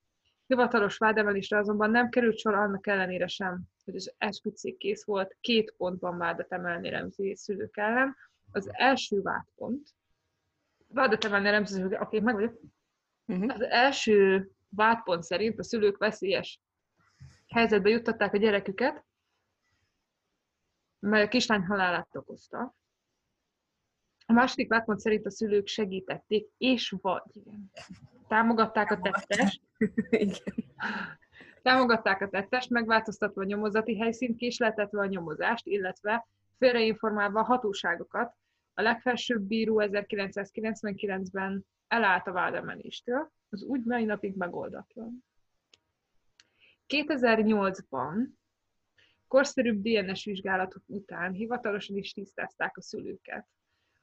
hivatalos vádemelésre azonban nem került sor annak ellenére sem, hogy az esküdszék kész volt két pontban vádat emelni Remzi szülők ellen. az első vádpont, vádat emelni tudom, hogy oké, meg vagyok. Uh-huh. Az első vádpont szerint a szülők veszélyes helyzetbe juttatták a gyereküket, mert a kislány halálát okozta. A második vádpont szerint a szülők segítették, és vagy támogatták a tettest, támogatták a tettest, megváltoztatva a nyomozati helyszínt, késleltetve a nyomozást, illetve félreinformálva a hatóságokat. A legfelsőbb bíró 1999-ben elállt a vádemeléstől, az úgy mai napig megoldatlan. 2008-ban korszerűbb DNS vizsgálatok után hivatalosan is tisztázták a szülőket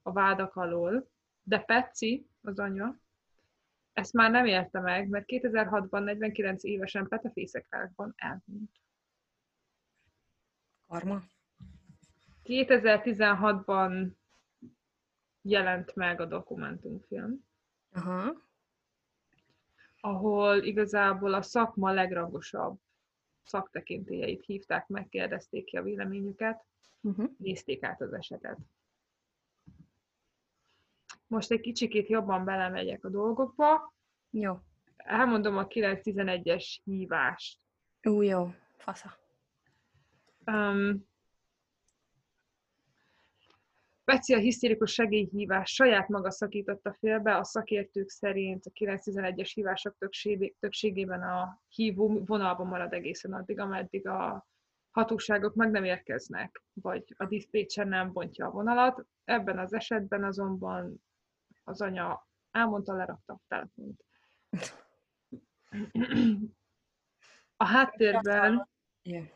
a vádak alól, de Petsy, az anya, ezt már nem érte meg, mert 2006-ban 49 évesen petefészekákban elhunyt. Karma. 2016-ban jelent meg a dokumentumfilm, Aha. Ahol igazából a szakma legrangosabb szaktekintélyeit hívták, megkérdezték ki a véleményüket, Uh-huh. nézték át az esetet. Most egy kicsikét jobban belemegyek a dolgokba, Jó. elmondom a 911-es hívást. Ú, jó. Fasza. Um, A hisztérikus segélyhívás saját maga szakította félbe, a szakértők szerint a 911-es hívások többségé- többségében a hívó vonalban marad egészen addig, ameddig a hatóságok meg nem érkeznek, vagy a diszpécser nem bontja a vonalat. Ebben az esetben azonban az anya elmondta, lerakta a telefont. A háttérben Igen.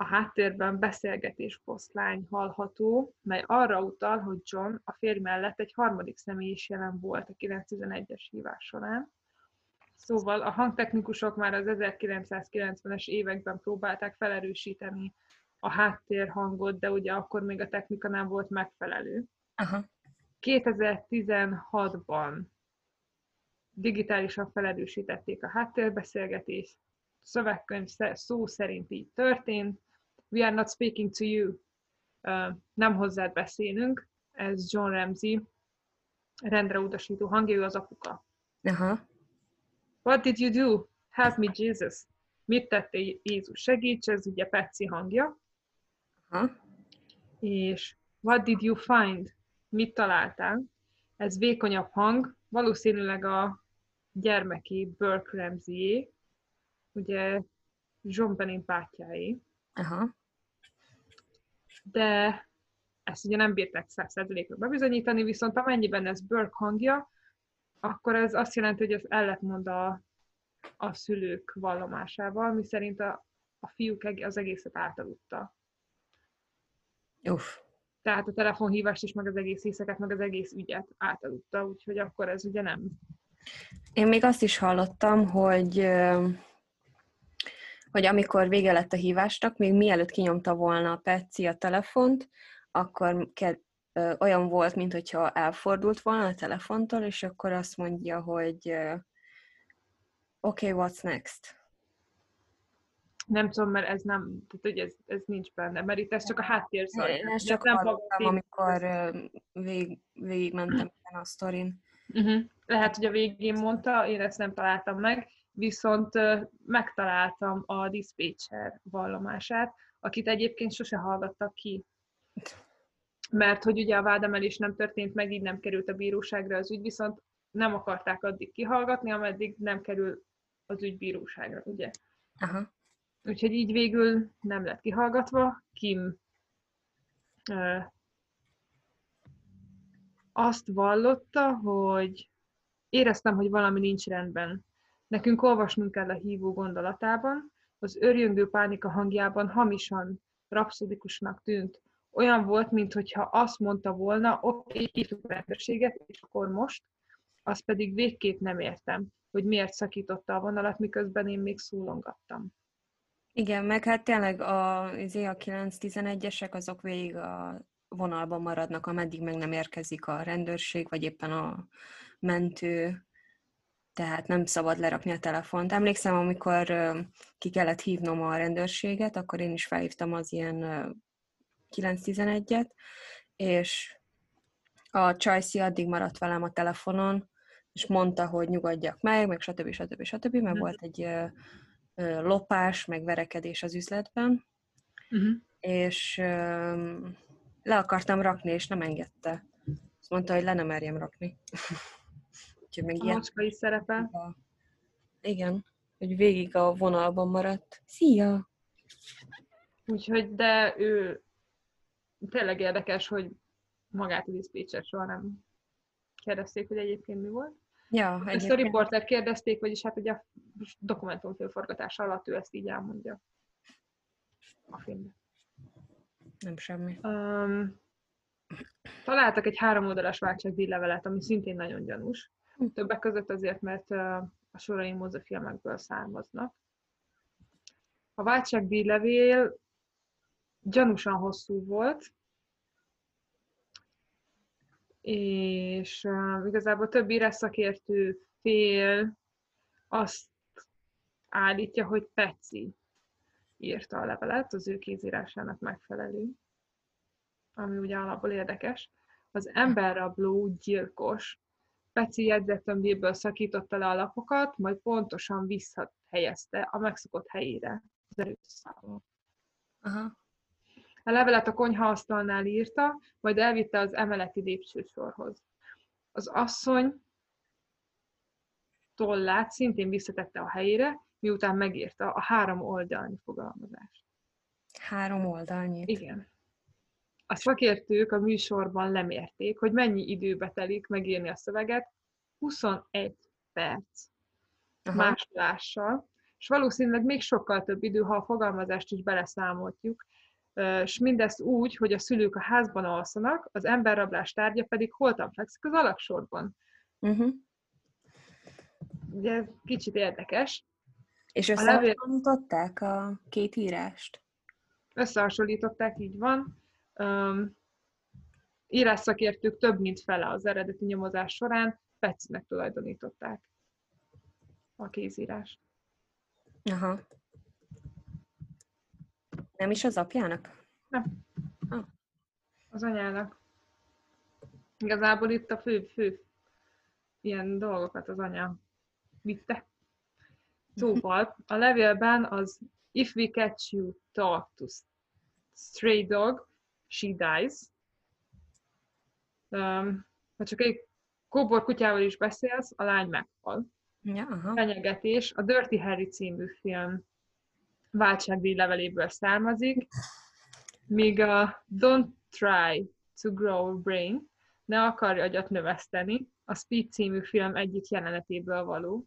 A háttérben beszélgetés posztlány hallható, mely arra utal, hogy John a férj mellett egy harmadik személy is jelen volt a 911-es hívás során. Szóval a hangtechnikusok már az 1990-es években próbálták felerősíteni a háttérhangot, de ugye akkor még a technika nem volt megfelelő. Aha. 2016-ban digitálisan felerősítették a háttérbeszélgetést, szövegkönyv szó szerint így történt. We are not speaking to you. Uh, nem hozzád beszélünk. Ez John Ramsey, rendre utasító hangja, ő az apuka. Aha. What did you do? Help me, Jesus. Mit tettél, Jézus? Segíts, ez ugye Petsy hangja. Aha. És what did you find? Mit találtál? Ez vékonyabb hang, valószínűleg a gyermeki Burke Ramsey, ugye John Benin bátyáé, Aha. De ezt ugye nem bírták 100%-ra bebizonyítani, viszont amennyiben ez Burke hangja, akkor ez azt jelenti, hogy ez ellentmond a, a szülők vallomásával, mi szerint a, a fiúk az egészet átaludta. Uff. Tehát a telefonhívást is, meg az egész hiszeket, meg az egész ügyet átaludta, úgyhogy akkor ez ugye nem. Én még azt is hallottam, hogy hogy amikor vége lett a hívásnak, még mielőtt kinyomta volna a Petsy a telefont, akkor ke- ö, olyan volt, mintha elfordult volna a telefontól, és akkor azt mondja, hogy ö, okay, what's next? Nem tudom, mert ez nem, tehát hogy ez, ez nincs benne, mert itt ez csak a háttér. Én ezt csak nem hallottam, amikor vég, végigmentem ezen a sztorin. Uh-huh. Lehet, hogy a végén mondta, én ezt nem találtam meg, viszont megtaláltam a dispatcher vallomását, akit egyébként sose hallgattak ki. Mert hogy ugye a vádemelés nem történt meg, így nem került a bíróságra az ügy, viszont nem akarták addig kihallgatni, ameddig nem kerül az ügy bíróságra, ugye? Aha. Úgyhogy így végül nem lett kihallgatva. Kim ö, azt vallotta, hogy éreztem, hogy valami nincs rendben. Nekünk olvasnunk kell a hívó gondolatában, az örjöngő pánika hangjában hamisan, rapszodikusnak tűnt. Olyan volt, mintha azt mondta volna, oké, hívtuk a rendőrséget, és akkor most, azt pedig végképp nem értem, hogy miért szakította a vonalat, miközben én még szólongattam. Igen, meg hát tényleg a, izé a 9-11-esek azok végig a vonalban maradnak, ameddig meg nem érkezik a rendőrség, vagy éppen a mentő, tehát nem szabad lerakni a telefont. Emlékszem, amikor ki kellett hívnom a rendőrséget, akkor én is felhívtam az ilyen ö, 9-11-et, és A Csajci addig maradt velem a telefonon, és mondta, hogy nyugodjak meg, meg stb. stb. stb. Meg Mhm. volt egy ö, ö, lopás, meg verekedés az üzletben, Uh-huh. és ö, le akartam rakni, és nem engedte. Azt mondta, hogy le nem merjem rakni. Úgyhogy meg A ilyen, macska a, igen, hogy végig a vonalban maradt. Szia! Úgyhogy, de ő tényleg érdekes, hogy magát a diszpécset soha nem kérdezték, hogy egyébként mi volt. Ja, a riporter kérdezték, vagyis hát ugye a dokumentumfilm forgatása alatt ő ezt így elmondja a filmben. nem semmi. Um, találtak egy három oldalas váltságdíjlevelet, ami szintén nagyon gyanús. Többek között azért, mert a sorai mozifilmekből származnak. A váltságdíjlevél gyanúsan hosszú volt, és igazából több írás szakértő fél azt állítja, hogy Peci írta a levelet, az ő kézírásának megfelelő, ami ugye alapból érdekes. Az emberrabló gyilkos Peci jegyzettömbjéből szakította le a lapokat, majd pontosan visszahelyezte a megszokott helyére az erőszával. Aha. A levelet a konyhaasztalnál írta, majd elvitte az emeleti lépcsősorhoz. Az asszony tollát szintén visszatette a helyére, miután megírta a három oldalnyi fogalmazást. Három oldalnyit. Igen. A szakértők a műsorban lemérték, hogy mennyi időbe telik megírni a szöveget, 21 perc Aha. másolással, és valószínűleg még sokkal több idő, ha a fogalmazást is beleszámoltjuk, és mindezt úgy, hogy a szülők a házban alszanak, az emberrablás tárgya pedig holtan fekszik az alaksorban. Uh-huh. Ugye ez kicsit érdekes. És összehasonlították a két írást? Összehasonlították, így van. Um, írásszakértők több mint fele az eredeti nyomozás során Pecinek tulajdonították a kézírás. Aha. Nem is az apjának? Az anyának. Igazából itt a fő, fő ilyen dolgokat az anya vitte. Szóval a levélben az If we catch you talk to stray dog, she dies. Um, ha csak egy kóbor kutyával is beszélsz, a lány meghal. Ja, aha. Fenyegetés a Dirty Harry című film váltságdíj leveléből származik, míg a Don't Try to Grow a Brain, ne akarj agyat növeszteni, a Speed című film egyik jelenetéből való.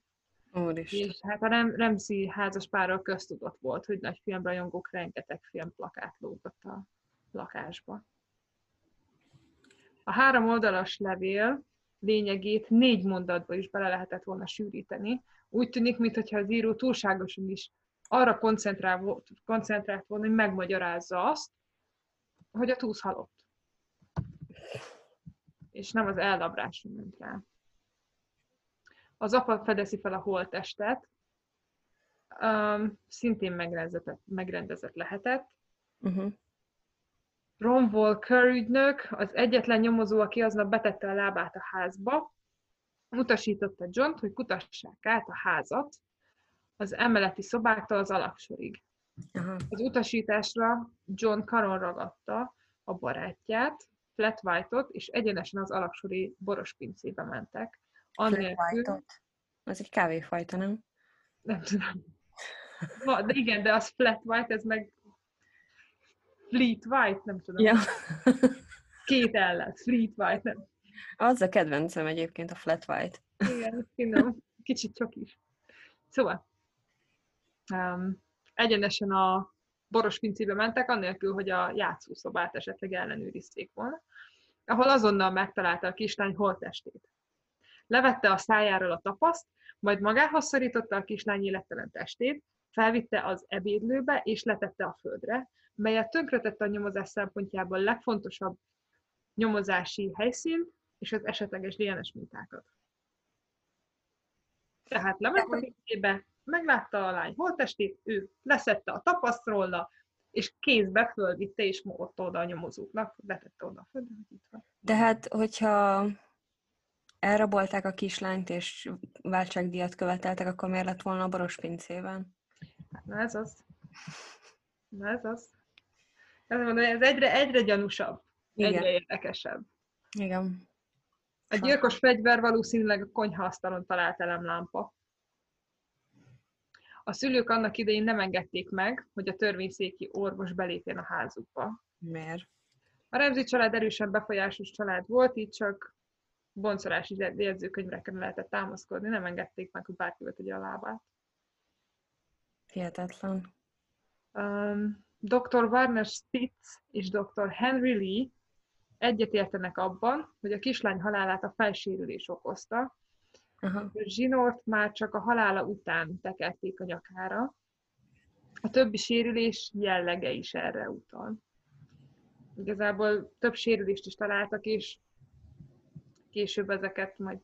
Úristen. És hát a Rem- Ramsey házaspárral köztudott volt, hogy nagy filmrajongók rengeteg filmplakát lógott a lakásba. A három oldalas levél lényegét négy mondatba is bele lehetett volna sűríteni. Úgy tűnik, mintha az író túlságosan is arra koncentrál, vo- koncentrált volna, hogy megmagyarázza azt, hogy a túsz halott. És nem az ellabrásra ment rá. Az apa fedezi fel a holttestet, um, szintén megrendezett, megrendezett lehetett. Uh-huh. Ron Walker ügynök, az egyetlen nyomozó, aki aznap betette a lábát a házba, utasította John-t, hogy kutassák át a házat az emeleti szobáktól az alaksorig. Aha. Az utasításra John karon ragadta a barátját, Flat White-ot, és egyenesen az alaksori boros pincébe mentek. Flat Annélkül, white-ot? Az egy kávéfajta, nem? nem tudom. De igen, de az Flat White, ez meg Fleet White, nem tudom. Ja. Két ellen, Fleet White, nem. Az a kedvencem egyébként, a flat white. Igen, finom. Kicsit csak is. Szóval, um, egyenesen a boros pincébe mentek, annélkül, hogy a játszószobát esetleg ellenőrizték volna, ahol azonnal megtalálta a kislány holttestét. Levette a szájáról a tapaszt, majd magához szorította a kislány élettelen testét, felvitte az ebédlőbe és letette a földre, melyet tönkretette a nyomozás szempontjából legfontosabb nyomozási helyszínt és az esetleges DNS mintákat. Tehát lement a pincébe, meglátta a lány holttestét, ő leszette a tapaszt róla, és kézbe fölvitte, és ott oda a nyomozóknak, letette oda a földre, hogy itt van. De hát, hogyha elrabolták a kislányt, és váltságdíjat követeltek, akkor miért lett volna a boros pincében? Hát, na ez az. Na ez az. Ez, mondom, ez egyre, egyre gyanúsabb. Igen. Egyre érdekesebb. Igen. A gyilkos fegyver valószínűleg a konyhaasztalon talált elemlámpa. A szülők annak idején nem engedték meg, hogy a törvényszéki orvos belépjen a házukba. Miért? A Remzi család erősen befolyásos család volt, így csak boncolási jegyzőkönyvekre lehetett támaszkodni, nem engedték meg, hogy bárki tegye a lábát. Hihetetlen. Um, dr. Warner Spitz és dr. Henry Lee egyetértenek abban, hogy a kislány halálát a felsérülés okozta. Aha. A zsinort már csak a halála után tekerték a nyakára. A többi sérülés jellege is erre utal. Igazából több sérülést is találtak, és később ezeket majd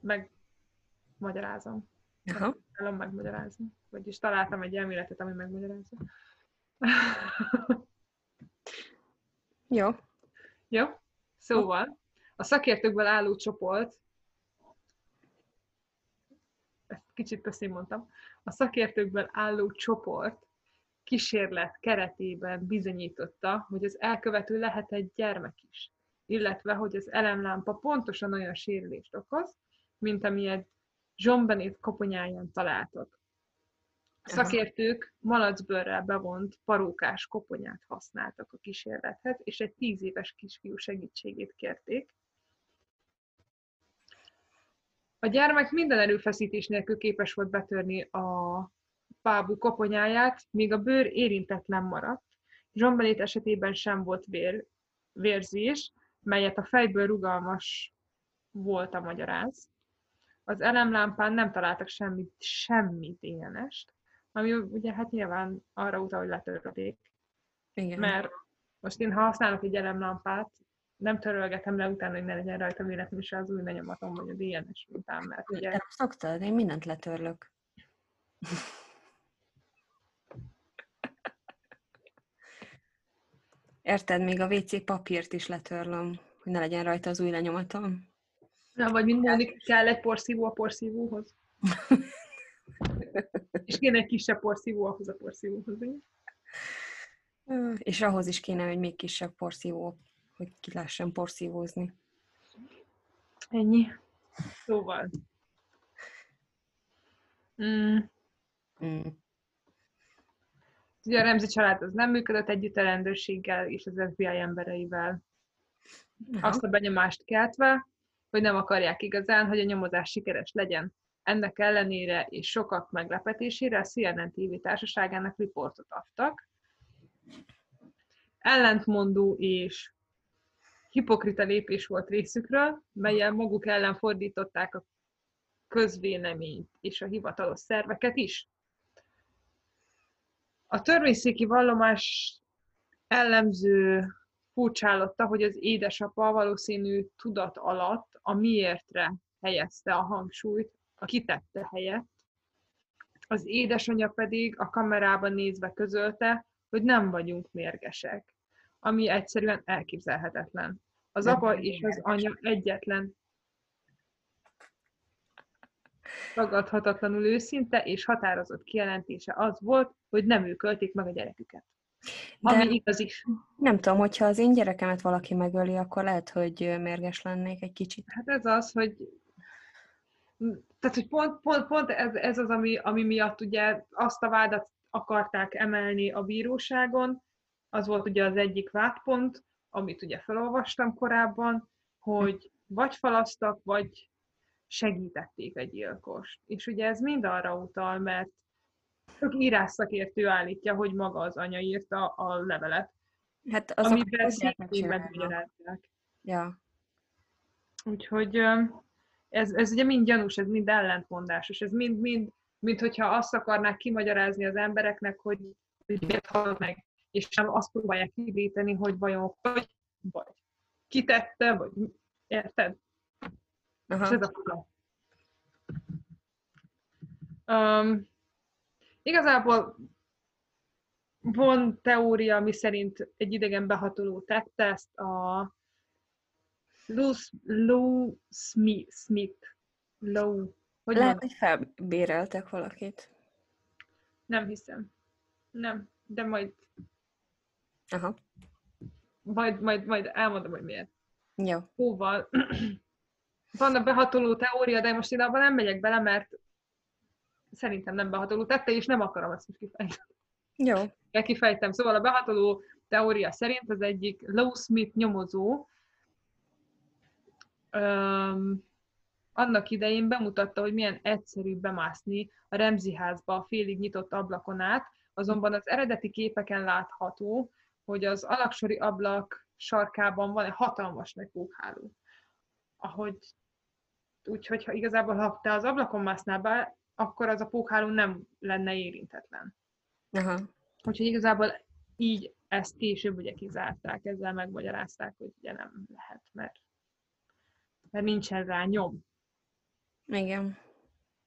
megmagyarázom. Aha. Megmagyarázni. Vagyis találtam egy elméletet, ami megmagyarázza. Jó. Jó? Szóval, a szakértőkből álló csoport, ezt kicsit köszön mondtam, a szakértőkből álló csoport kísérlet keretében bizonyította, hogy az elkövető lehet egy gyermek is, illetve hogy az elemlámpa pontosan olyan sérülést okoz, mint amilyet zsombenét koponyáján találtak. Szakértők malacbőrrel bevont parókás koponyát használtak a kísérlethez, és egy tíz éves kisfiú segítségét kérték. A gyermek minden erőfeszítés nélkül képes volt betörni a bábú koponyáját, míg a bőr érintetlen maradt. Zsombenét esetében sem volt vér, vérzés, melyet a fejből rugalmas volt a magyaráz. Az elemlámpán nem találtak semmit, semmi DNS-t, ami ugye hát nyilván arra utal, hogy letörölték. Igen. Mert most én, ha használok egy elemlámpát, nem törölgetem le utána, hogy ne legyen rajta véletlenül is az új lenyomatom, vagy a DNS mintám, mert Te ugye nem szoktad? Én mindent letörlök. Érted, még a WC papírt is letörlöm, hogy ne legyen rajta az új lenyomatom. Na, vagy Mónik, kell egy porszívó a porszívóhoz. És kéne egy kisebb porszívó ahhoz a porszívóhoz. És ahhoz is kéne, hogy még kisebb porszívó, hogy ki lehessen porszívózni. Ennyi. Szóval. Mm. Mm. Ugye a Remzi család az nem működött együtt a rendőrséggel és az FBI embereivel. Aha. Azt a benyomást keltve, hogy nem akarják igazán, hogy a nyomozás sikeres legyen. Ennek ellenére és sokak meglepetésére a CNN TV társaságának riportot adtak. Ellentmondó és hipokrita lépés volt részükről, melyel maguk ellen fordították a közvéleményt és a hivatalos szerveket is. A törvényszéki vallomás ellenző furcsálotta, hogy az édesapa valószínű tudat alatt a miértre helyezte a hangsúlyt, a kitette helyett. Az édesanyja pedig a kamerában nézve közölte, hogy nem vagyunk mérgesek, ami egyszerűen elképzelhetetlen. Az Nem apa és az anya egyetlen tagadhatatlanul őszinte és határozott kijelentése az volt, hogy nem ők ölték meg a gyereküket. Ami De igaz is. nem tudom, hogyha az én gyerekemet valaki megöli, akkor lehet, hogy mérges lennék egy kicsit. Hát ez az, hogy tehát, hogy pont, pont, pont ez, ez az, ami, ami miatt ugye azt a vádat akarták emelni a bíróságon, az volt ugye az egyik vádpont, amit ugye felolvastam korábban, hogy vagy falasztak, vagy segítették egy gyilkost. És ugye ez mind arra utal, mert sok írásszakértő állítja, hogy maga az anya írta a levelet, Hát azok amiben szintén megmagyarázzák. Ja. Úgyhogy ez, ez ugye mind gyanús, ez mind ellentmondásos, ez mind, mind, mind hogyha azt akarnák kimagyarázni az embereknek, hogy, hogy miért hal meg, és nem azt próbálják kivíteni, hogy vajon hogy, vagy kitette, vagy mi- érted? Aha. És ez a fura. Um, igazából Van teória, ami szerint egy idegen behatoló tette ezt a Lou, Lou Smith, Smith. Lou. Hogy Lehet, van? hogy felbéreltek valakit. Nem hiszem. Nem, de majd... Aha. Majd, majd, majd elmondom, hogy miért. Jó. Hóval. Van a behatoló teória, de most én abban nem megyek bele, mert szerintem nem behatoló tette, és nem akarom ezt most kifejteni. Jó. Ja, kifejtem. Szóval a behatoló teória szerint az egyik Low Smith nyomozó um, annak idején bemutatta, hogy milyen egyszerű bemászni a Remzi házba a félig nyitott ablakon át, azonban az eredeti képeken látható, hogy az alaksori ablak sarkában van egy hatalmas nagy pókháló. Ahogy, úgyhogy ha igazából, ha te az ablakon másznál be, akkor az a pókháló nem lenne érintetlen. Aha. Úgyhogy igazából így ezt később ugye kizárták, ezzel megmagyarázták, hogy ugye nem lehet, mert, mert nincsen rá nyom. Igen.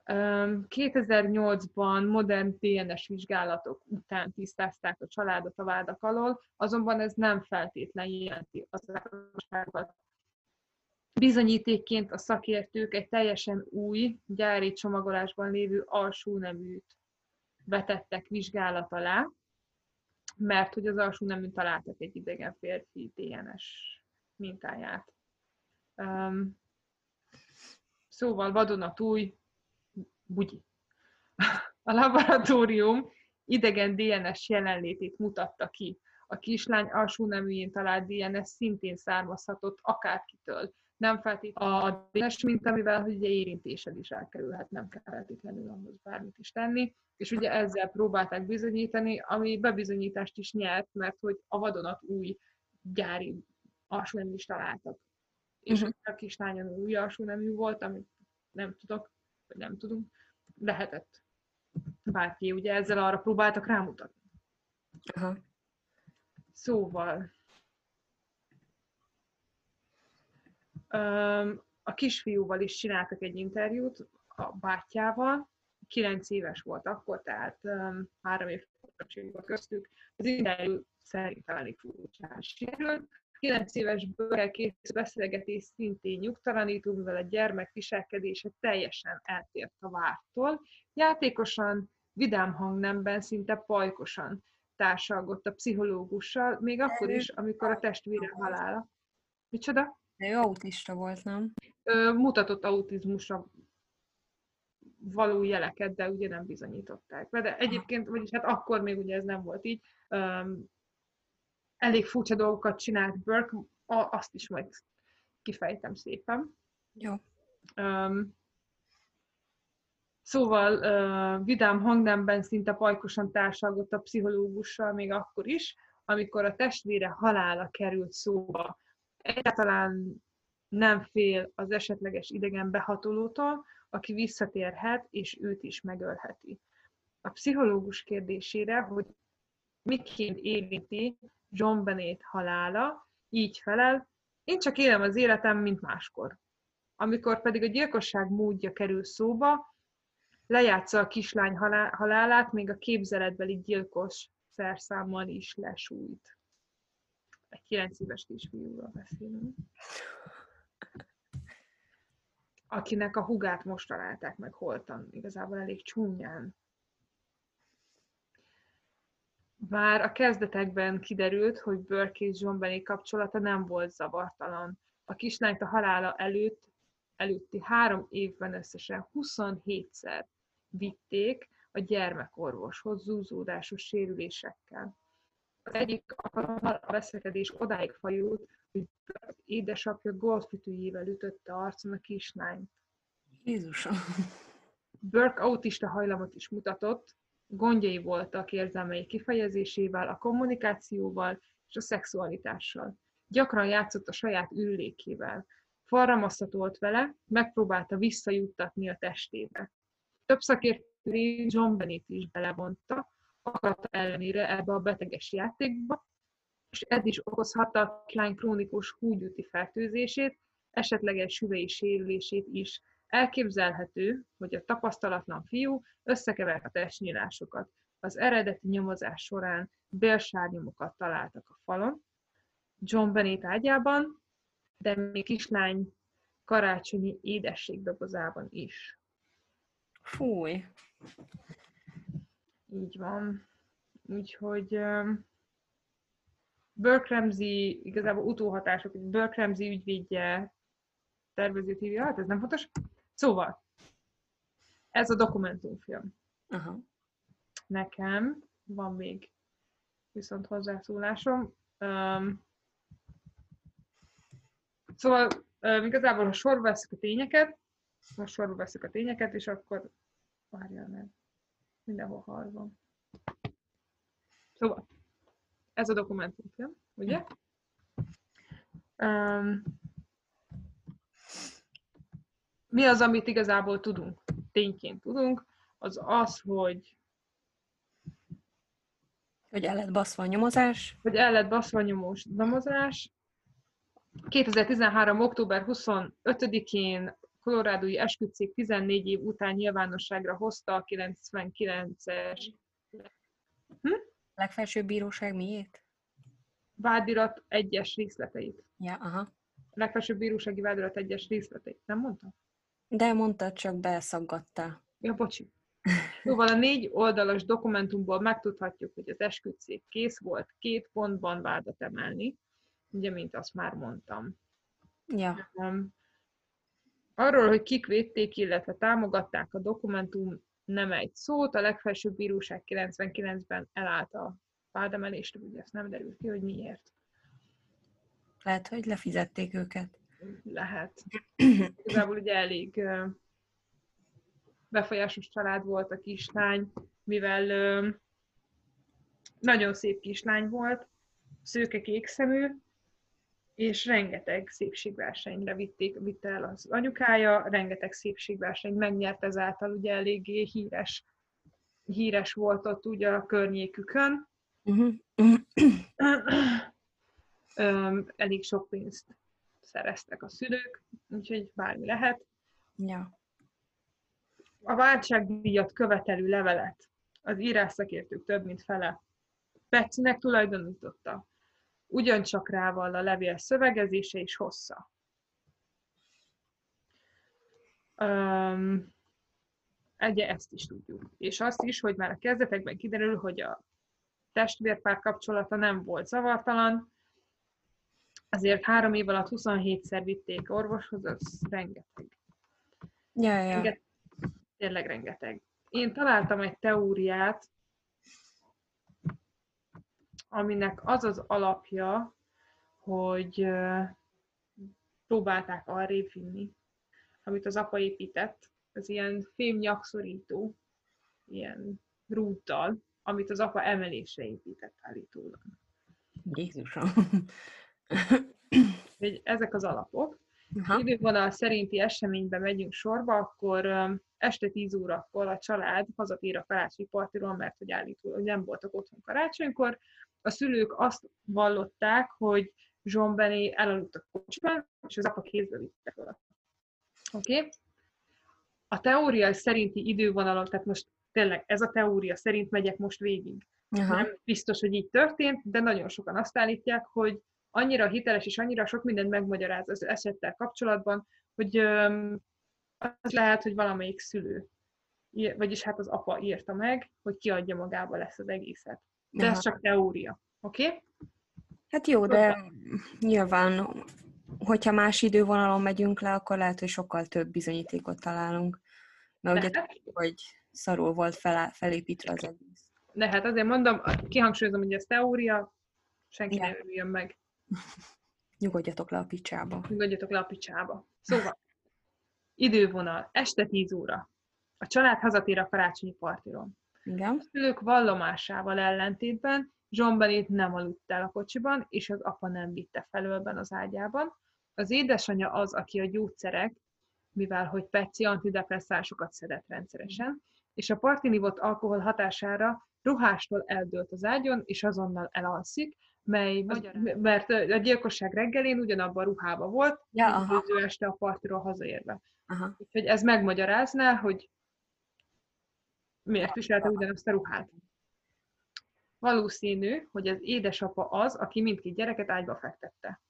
2008-ban modern DNS vizsgálatok után tisztázták a családot a vádak alól, azonban ez nem feltétlen jelenti az ártatlanságot. Bizonyítékként a szakértők egy teljesen új, gyári csomagolásban lévő alsó neműt vetettek vizsgálat alá, mert hogy az alsó neműn találtak egy idegen férfi DNS mintáját. Um, szóval vadonatúj bugyi. A laboratórium idegen DNS jelenlétét mutatta ki. A kislány alsó neműjén talált DNS szintén származhatott akárkitől. Nem feltétlenül a DNS mint amivel ugye érintésed is elkerülhet, nem kell feltétlenül ahhoz bármit is tenni. És ugye ezzel próbálták bizonyítani, ami bebizonyítást is nyert, mert hogy a vadonat új gyári alsó is találtak. És uh-huh. a kislányon új alsó nemű volt, amit nem tudok, vagy nem tudunk, lehetett bárki. Ugye ezzel arra próbáltak rámutatni. Aha. Szóval, a kisfiúval is csináltak egy interjút, a bátyjával, kilenc éves volt akkor, tehát három év volt köztük. Az interjú szerintem elég furcsán sérült, 9 éves bőrrel kész beszélgetés szintén nyugtalanító, mivel a gyermek viselkedése teljesen eltért a vártól. Játékosan, vidám hangnemben, szinte pajkosan társalgott a pszichológussal, még akkor is, amikor a testvére halála. Micsoda? De ő autista volt, nem? Ö, mutatott autizmusra való jeleket, de ugye nem bizonyították be. De egyébként, vagyis hát akkor még ugye ez nem volt így elég furcsa dolgokat csinált Burke, azt is majd kifejtem szépen. Jó. Um, szóval uh, vidám hangnemben szinte pajkosan társalgott a pszichológussal még akkor is, amikor a testvére halála került szóba. Egyáltalán nem fél az esetleges idegen behatolótól, aki visszatérhet, és őt is megölheti. A pszichológus kérdésére, hogy miként érinti John Bennett halála, így felel, én csak élem az életem, mint máskor. Amikor pedig a gyilkosság módja kerül szóba, lejátsza a kislány halálát, még a képzeletbeli gyilkos szerszámmal is lesújt. Egy 9 éves kisfiúról beszélünk. Akinek a hugát most találták meg holtan, igazából elég csúnyán. Bár a kezdetekben kiderült, hogy Burke és John Benny kapcsolata nem volt zavartalan. A kislányt a halála előtt, előtti három évben összesen 27-szer vitték a gyermekorvoshoz zúzódásos sérülésekkel. Az egyik alkalommal a veszekedés odáig fajult, hogy édesapja golfütőjével ütötte arcon a kislányt. Jézusom! Burke autista hajlamot is mutatott, Gondjai voltak érzelmei kifejezésével, a kommunikációval és a szexualitással. Gyakran játszott a saját ürülékével. Falra masszatolt vele, megpróbálta visszajuttatni a testébe. Több szakértő John Bennett is belevonta, akarata ellenére ebbe a beteges játékba, és ez is okozhatta a lány krónikus húgyúti fertőzését, esetleges hüvei sérülését is, Elképzelhető, hogy a tapasztalatlan fiú összekevert a testnyílásokat. Az eredeti nyomozás során bélsárnyomokat találtak a falon, John Bennett ágyában, de még kislány karácsonyi édességdobozában is. Fúj. Így van. Úgyhogy um, Burke Ramsey, igazából utóhatások, hogy Burke Ramsey ügyvédje tervező TV, hát ez nem fontos. Szóval, ez a dokumentumfilm. Aha. Nekem van még viszont hozzászólásom. Um, szóval um, igazából, ha sorba veszük a tényeket, most sorba veszük a tényeket, és akkor várjál meg. Mindenhol hal van. Szóval, ez a dokumentumfilm, ugye? Um, mi az, amit igazából tudunk, tényként tudunk, az az, hogy Hogy el lett baszva a nyomozás. hogy el lett baszva a nyomós nyomozás. 2013. október 25-én kolorádói esküdtszék 14 év után nyilvánosságra hozta a 99-es Legfelsőbb bíróság miért? vádirat egyes részleteit. Ja, aha. Legfelsőbb bírósági vádirat egyes részleteit. Nem mondtam? De mondtad, csak beszaggattál. Ja, bocsi. Szóval a négy oldalas dokumentumból megtudhatjuk, hogy az esküdtszék kész volt két pontban vádat emelni, ugye, mint azt már mondtam. Ja. Um, arról, hogy kik védték, illetve támogatták a dokumentum, nem egy szót. A legfelsőbb bíróság 99-ben elállt a vádemelést, ugye ezt nem derült ki, hogy miért. Lehet, hogy lefizették őket. Lehet. Igazából ugye elég befolyásos család volt a kislány, mivel nagyon szép kislány volt, szőke kékszemű, és rengeteg szépségversenyre vitték, vitte el az anyukája, rengeteg szépségversenyt megnyert ezáltal, ugye eléggé híres, híres volt ott ugye a környékükön. Uh-huh. Elég sok pénzt szereztek a szülők, úgyhogy bármi lehet. Ja. A váltságdíjat követelő levelet az írásszakértők több mint fele Pecinek tulajdonította. Ugyancsak rával a levél szövegezése és hossza. Um, ugye ezt is tudjuk. És azt is, hogy már a kezdetekben kiderül, hogy a testvérpár kapcsolata nem volt zavartalan, azért három év alatt 27-szer vitték orvoshoz, az rengeteg. Ja, ja. rengeteg. Tényleg rengeteg. Én találtam egy teóriát, aminek az az alapja, hogy próbálták arrébb vinni, amit az apa épített, az ilyen fémnyakszorító, ilyen rúttal, amit az apa emelésre épített állítólag. Jézusom. Ezek az alapok. Aha. idővonal szerinti eseménybe megyünk sorba, akkor este 10 órakor a család hazatér a karácsonyi partiról, mert hogy állítólag nem voltak otthon karácsonykor. A szülők azt vallották, hogy Benny elaludt a kocsiban, és az apa kézbe vitte fel. Oké? Okay? A teória szerinti idővonalon, tehát most tényleg ez a teória szerint megyek most végig. Aha. Nem biztos, hogy így történt, de nagyon sokan azt állítják, hogy annyira hiteles és annyira sok mindent megmagyaráz az esettel kapcsolatban, hogy az lehet, hogy valamelyik szülő, vagyis hát az apa írta meg, hogy kiadja magába lesz az egészet. De ez csak teória. Oké? Okay? Hát jó, de nyilván, hogyha más idővonalon megyünk le, akkor lehet, hogy sokkal több bizonyítékot találunk. Mert ugye hogy szarul volt fel, felépítve az egész. De hát azért mondom, kihangsúlyozom, hogy ez teória, senki Ja. ne örüljön meg. Nyugodjatok le a picsába. Nyugodjatok le a picsába. Szóval, idővonal, este 10 óra. A család hazatér a karácsonyi partiról. Igen? A szülők vallomásával ellentétben John Bennett nem aludt el a kocsiban, és az apa nem vitte felőlben az ágyában. Az édesanyja az, aki a gyógyszerek, mivel hogy Petsy antidepresszásokat szedett rendszeresen, és a partin ivott alkohol hatására ruhástól eldőlt az ágyon, és azonnal elalszik, mely, az, mert a gyilkosság reggelén ugyanabban a ruhában volt, Ja, mint este a partiról hazaérve. Aha. Úgyhogy ez megmagyarázná, hogy miért viselte ugyanazt a ruhát. Valószínű, hogy az édesapa az, aki mindkét gyereket ágyba fektette.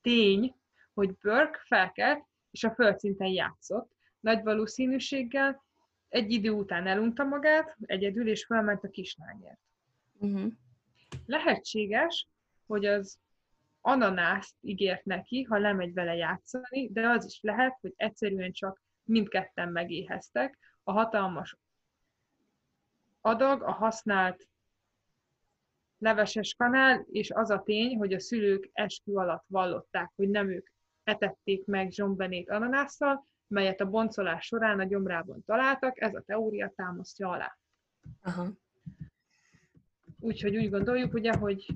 Tény, hogy Burke felkelt, és a földszinten játszott. Nagy valószínűséggel egy idő után elunta magát, egyedül, és felment a kislányért. Uh-huh. Lehetséges, hogy az ananászt ígért neki, ha lemegy vele játszani, de az is lehet, hogy egyszerűen csak mindketten megéheztek. A hatalmas adag, a használt leveses kanál, és az a tény, hogy a szülők eskü alatt vallották, hogy nem ők etették meg zsombenét ananásszal, melyet a boncolás során a gyomrában találtak, ez a teória támasztja alá. Aha. Úgyhogy úgy gondoljuk, ugye, hogy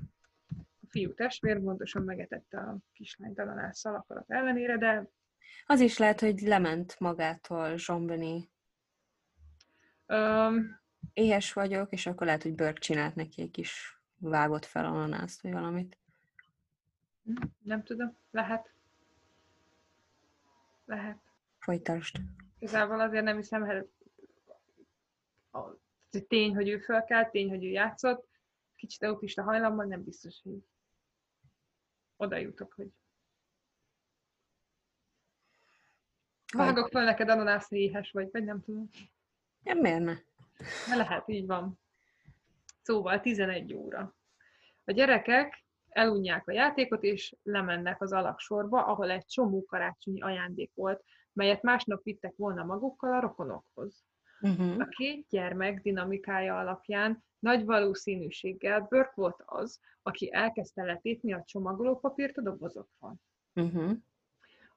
a fiú testvér pontosan megetette a kislányt ananásszal akarat ellenére, de Az is lehet, hogy lement magától zsombeni. öm, Éhes vagyok, és akkor lehet, hogy Burke csinált neki egy kis vágott fel ananászt, vagy valamit. nem tudom, lehet. Lehet. Folytasd. Igazából azért nem hiszem, hogy tény, hogy ő fölkelt, tény, hogy ő játszott, kicsit autista hajlammal, nem biztos, hogy oda jutok, hogy vágok föl neked ananászni éhes vagy, vagy nem tudom. Ja, miért ne? De lehet, így van. Szóval 11 óra. A gyerekek elunják a játékot, és lemennek az alaksorba, ahol egy csomó karácsonyi ajándék volt, melyet másnap vittek volna magukkal a rokonokhoz. Uh-huh. A két gyermek dinamikája alapján nagy valószínűséggel Burke volt az, aki elkezdte letépni a csomagolópapírt a dobozokról. Uh-huh.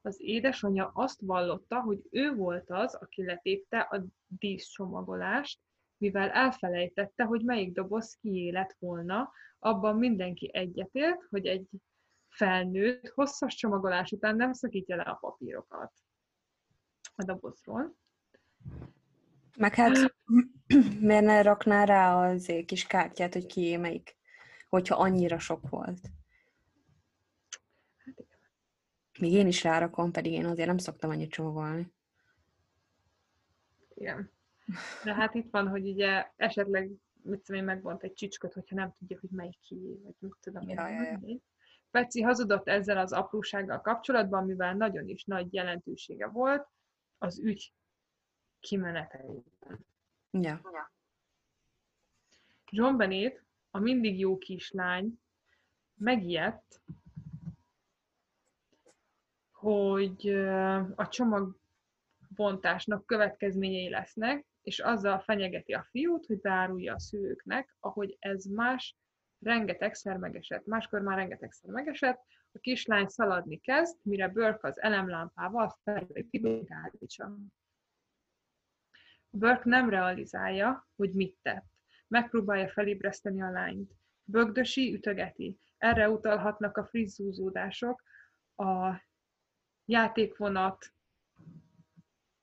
Az édesanyja azt vallotta, hogy ő volt az, aki letépte a díszcsomagolást, mivel elfelejtette, hogy melyik doboz kié lett volna, abban mindenki egyetért, hogy egy felnőtt hosszas csomagolás után nem szakítja le a papírokat a dobozról. Meg hát miért ne rakná rá az kis kártyát, hogy kié melyik, hogyha annyira sok volt. Hát. Még én is rárakom, pedig én azért nem szoktam annyit csomagolni. Igen. De hát itt van, hogy ugye esetleg, mit tudom én, megvont egy csicskot, hogyha nem tudja, hogy melyik kié, vagy mit tudom. Ja, én, ja, ja. mindegy. Peci hazudott ezzel az aprósággal kapcsolatban, mivel nagyon is nagy jelentősége volt az ügy kimeneteiben. Ja. John Bennett, a mindig jó kislány, megijedt, hogy a csomagbontásnak következményei lesznek, és azzal fenyegeti a fiút, hogy beárulja a szülőknek, ahogy ez más rengetegszer megesett. Máskor már rengetegszer megesett, a kislány szaladni kezd, mire Burke az elemlámpával felveti, állítsa. Burke nem realizálja, hogy mit tett. Megpróbálja felébreszteni a lányt. Bögdösi, ütögeti. Erre utalhatnak a frizzúzódások, a játékvonat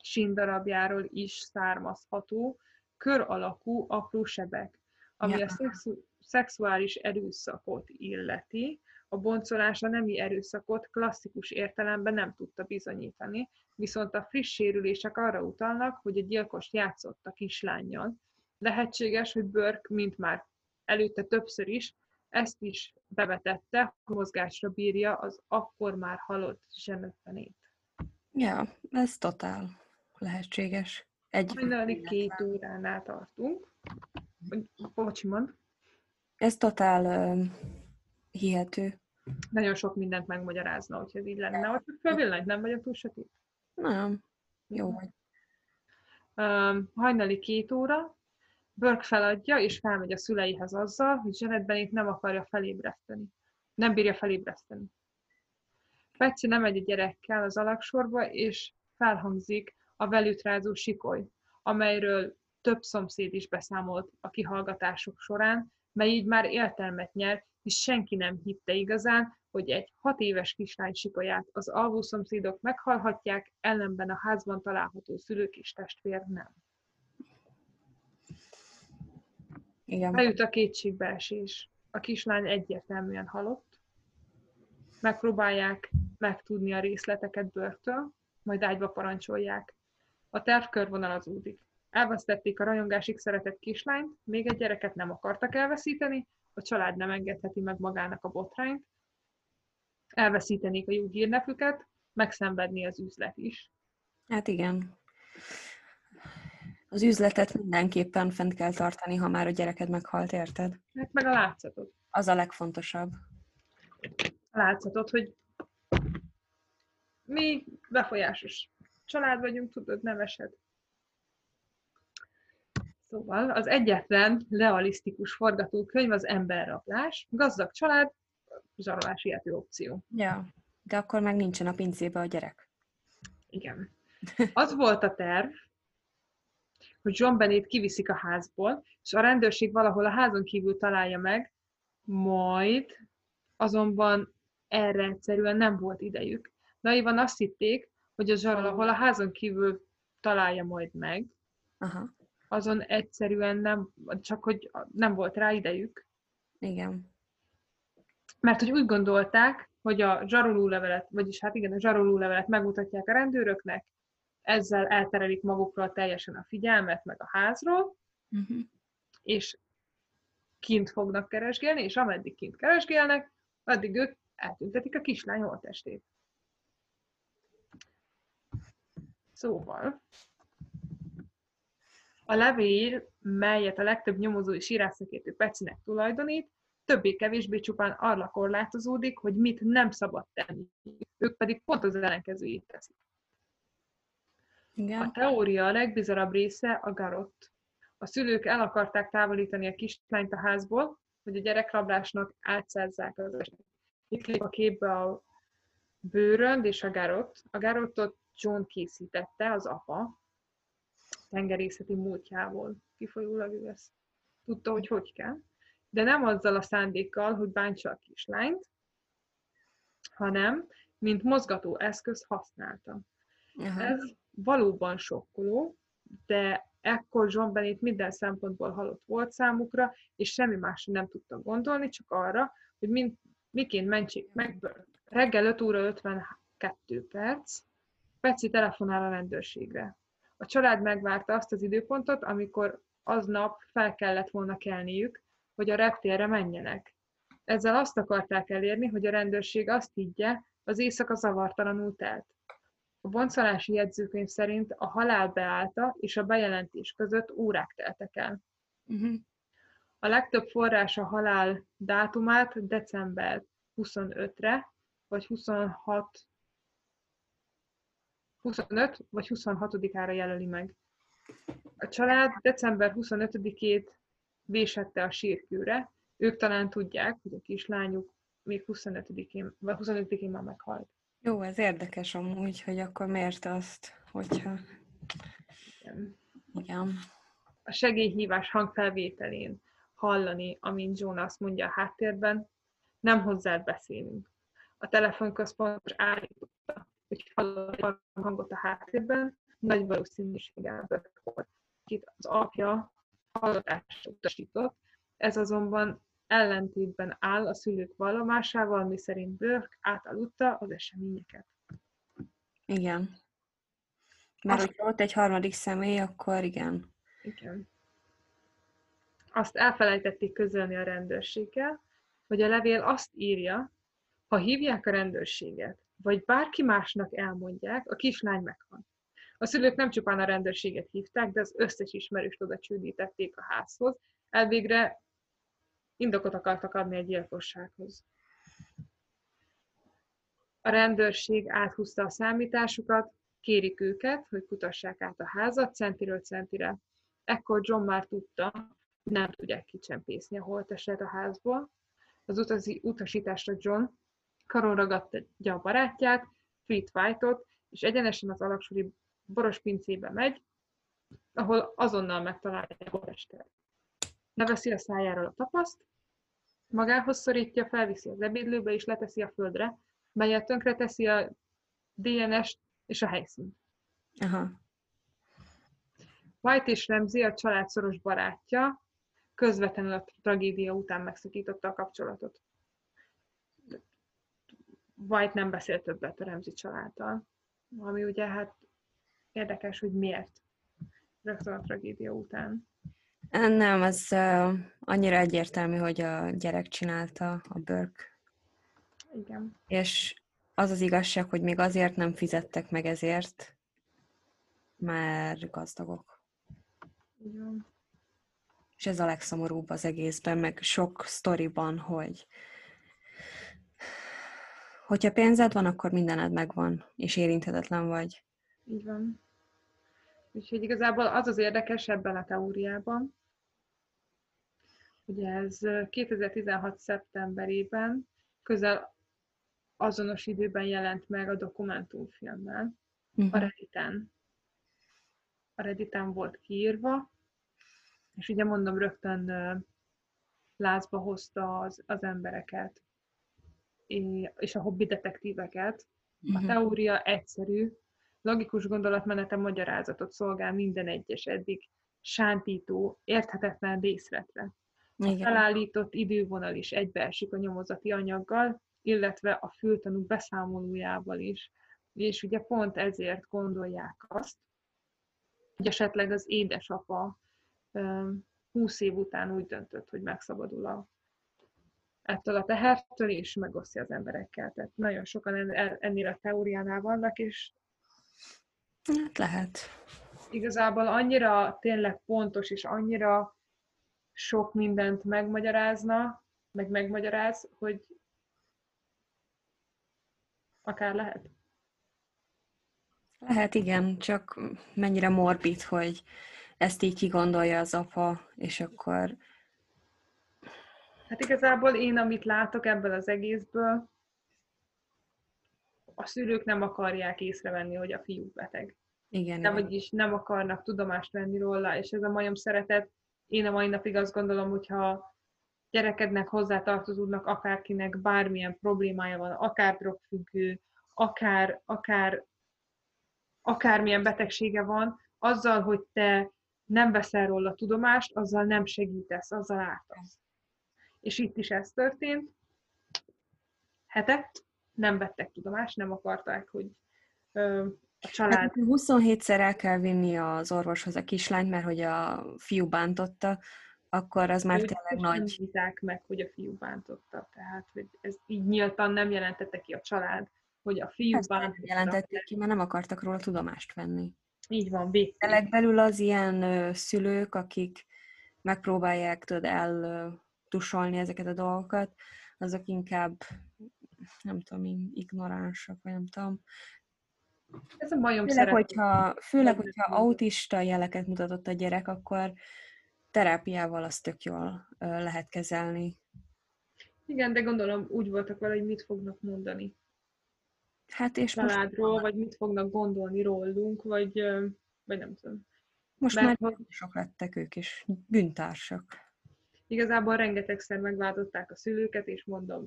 síndarabjáról is származható, kör alakú apró sebek, ami Ja. a szexu- szexuális erőszakot illeti. A boncolás a nemi erőszakot klasszikus értelemben nem tudta bizonyítani, viszont a friss sérülések arra utalnak, hogy a gyilkos játszott a kislányjal. Lehetséges, hogy Burke, mint már előtte többször is, ezt is bevetette, hogy mozgásra bírja az akkor már halott zsenöttenét. Ja, ez totál lehetséges. Egy, Hajnali két óránál tartunk. Bocsi, mond. ez totál uh, hihető. Nagyon sok mindent megmagyarázna, hogyha ez így lenne. Hogy csak villanyt nem vagyok túl sötét. Nem, jó vagy. Um, hajnali két óra, Burke feladja, és felmegy a szüleihez azzal, hogy Janet Bennett nem akarja felébreszteni. Nem bírja felébreszteni. Betsy nem megy a gyerekkel az alaksorba, és felhangzik a velütrázó sikoly, amelyről több szomszéd is beszámolt a kihallgatások során, mely így már értelmet nyer, és senki nem hitte igazán, hogy egy hat éves kislány sikolyát az alvó szomszédok meghallhatják, ellenben a házban található szülők és testvér nem. Igen. Eljut a kétségbeesés. A kislány egyértelműen halott. Megpróbálják megtudni a részleteket bőrtől, majd ágyba parancsolják. A terv körvonalazódik. Elvesztették a rajongásig szeretett kislányt, még egy gyereket nem akartak elveszíteni, a család nem engedheti meg magának a botrányt, elveszítenék a jó hírnepüket, megszenvedni az üzlet is. Hát igen. Az üzletet mindenképpen fent kell tartani, ha már a gyereked meghalt, érted? Hát meg a látszatot. Az a legfontosabb. A látszatot, hogy mi befolyásos család vagyunk, tudod, nevesed. Szóval az egyetlen realisztikus forgatókönyv az emberrablás, gazdag család, zsarolás ilyető opció. Ja, de akkor meg nincsen a pincébe a gyerek. Igen. Az volt a terv, hogy John Bennett kiviszik a házból, és a rendőrség valahol a házon kívül találja meg, majd azonban erre egyszerűen nem volt idejük. Naivan azt hitték, hogy a zsarol, ahol a házon kívül találja majd meg, Aha, azon egyszerűen nem, csak hogy nem volt rá idejük. igen. Mert hogy úgy gondolták, hogy a zsaroló levelet, vagyis hát igen, a zsaroló levelet megmutatják a rendőröknek, ezzel elterelik magukról teljesen a figyelmet, meg a házról, Uh-huh. és kint fognak keresgélni, és ameddig kint keresgélnek, addig ők eltüntetik a kislány holttestét. Szóval, a levél, melyet a legtöbb nyomozó és írásszakértő Pecinek tulajdonít, többé-kevésbé csupán arra korlátozódik, hogy mit nem szabad tenni. Ők pedig pont az ellenkezőjét teszik. A Igen. teória a legbizarabb része a garott. A szülők el akarták távolítani a kislányt a házból, hogy a gyerekrablásnak átszázzák az esetet. Itt lép a képbe a bőrönd és a garott. A garottot John készítette, az apa, tengerészeti múltjából kifolyólag ő ezt tudta, hogy hogy kell. De nem azzal a szándékkal, hogy bántsa a kislányt, hanem mint mozgató eszköz használta. Aha. Ez valóban sokkoló, de ekkor John Bennett minden szempontból halott volt számukra, és semmi másra nem tudtak gondolni, csak arra, hogy mind, miként mentsék meg. Reggel 5 óra 52 perc, Peci telefonál a rendőrségre. A család megvárta azt az időpontot, amikor aznap fel kellett volna kelniük, hogy a reptérre menjenek. Ezzel azt akarták elérni, hogy a rendőrség azt higgye, az éjszaka zavartalanul telt. A boncolási jegyzőkönyv szerint a halál beállta és a bejelentés között órák teltek el. Uh-huh. A legtöbb forrás a halál dátumát december 25-re, vagy 26 25 vagy 26-ára jelöli meg. A család december 25-ét vésette a sírkőre. Ők talán tudják, hogy a kislányuk még 25-én, vagy 25-én már meghalt. Jó, ez érdekes amúgy, hogy akkor miért azt, hogyha... Igen. Igen. A segélyhívás hangfelvételén hallani, amint John azt mondja a háttérben, nem hozzád beszélünk. A telefonközpont most állította, hogy hallani hangot a háttérben, nagy valószínűséggel volt, akit az apja hallgatásra utasított, ez azonban ellentétben áll a szülők vallomásával, miszerint Burke átaludta az eseményeket. Igen. Mert Azt- hogyha ott egy harmadik személy, akkor igen. Igen. Azt elfelejtették közölni a rendőrséggel, hogy a levél azt írja, ha hívják a rendőrséget, vagy bárki másnak elmondják, a kislány meghal. A szülők nem csupán a rendőrséget hívták, de az összes ismerőst oda csődítették a házhoz. Elvégre indokot akartak adni a gyilkossághoz. A rendőrség áthúzta a számításukat, kérik őket, hogy kutassák át a házat centiről centire. Ekkor John már tudta, nem tudják kicsempészni a holtestet a házból. Az utazi, utasításra John karon ragadja a barátját, Fleet White-ot, és egyenesen az alaksori boros pincébe megy, ahol azonnal megtalálja a holtestet. Leveszi a szájáról a tapaszt, magához szorítja, felviszi az ebédlőbe és leteszi a földre, melyet tönkre teszi a DNS-t és a helyszínt. Aha. White és Ramsey a család szoros barátja, közvetlenül a tragédia után megszakította a kapcsolatot. White nem beszélt többet a Ramsey családdal, ami ugye hát érdekes, hogy miért. rögtön a tragédia után. Nem, ez uh, annyira egyértelmű, hogy a gyerek csinálta a Burke. Igen. És az az igazság, hogy még azért nem fizettek meg ezért, mert gazdagok. Igen. És ez a legszomorúbb az egészben, meg sok sztoriban, hogy hogyha pénzed van, akkor mindened megvan, és érinthetetlen vagy. Így van. Úgyhogy igazából az az érdekes ebben a teóriában, ugye ez 2016. szeptemberében közel azonos időben jelent meg a dokumentumfilmmel, uh-huh. a Redditen. A Redditen volt kiírva, és ugye mondom, rögtön lázba hozta az, az embereket, és a hobbi detektíveket. A mhm. teória egyszerű, logikus gondolatmenete magyarázatot szolgál minden egyes eddig sántító, érthetetlen részletre. Igen. A felállított idővonal is egybeesik a nyomozati anyaggal, illetve a fültanú beszámolójával is. És ugye pont ezért gondolják azt, hogy esetleg az édesapa 20 év után úgy döntött, hogy megszabadul a, ettől a tehertől, és megosztja az emberekkel. Tehát nagyon sokan ennél a teóriánál vannak, és Hát lehet. Igazából annyira tényleg pontos, és annyira sok mindent megmagyarázna, meg megmagyaráz, hogy akár lehet. Lehet, igen, csak mennyire morbid, hogy ezt így kigondolja az apa, és akkor... Hát igazából én, amit látok ebből az egészből, a szülők nem akarják észrevenni, hogy a fiú beteg. Igen. De vagyis nem akarnak tudomást venni róla, és ez a majom szeretet, én a mai napig azt gondolom, hogyha gyerekednek hozzátartozódnak akárkinek bármilyen problémája van, akár drogfüggő, akár, akár akármilyen betegsége van, azzal, hogy te nem veszel róla tudomást, azzal nem segítesz, azzal ártasz. És itt is ez történt. Hetet nem vettek tudomást, nem akarták, hogy ö, a család... Hát, 27-szer el kell vinni az orvoshoz a kislányt, mert hogy a fiú bántotta, akkor az már tényleg nagy... Nem meg, hogy a fiú bántotta. Tehát, hogy ez így nyíltan nem jelentette ki a család, hogy a fiú Ezt bántotta. jelentették ki, mert nem akartak róla tudomást venni. Így van, végül. belül az ilyen ö, szülők, akik megpróbálják tudod eltusolni ezeket a dolgokat, azok inkább nem tudom, ignoránsak, vagy nem tudom. Ez a majom főleg, hogyha, főleg, hogyha autista jeleket mutatott a gyerek, akkor terápiával azt tök jól lehet kezelni. Igen, de gondolom úgy voltak vele, hogy mit fognak mondani. Hát és családról, most... vagy mit fognak gondolni rólunk, vagy, vagy nem tudom. Most Mert, már sok lettek ők is, bűntársak. Igazából rengetegszer megváltották a szülőket, és mondom,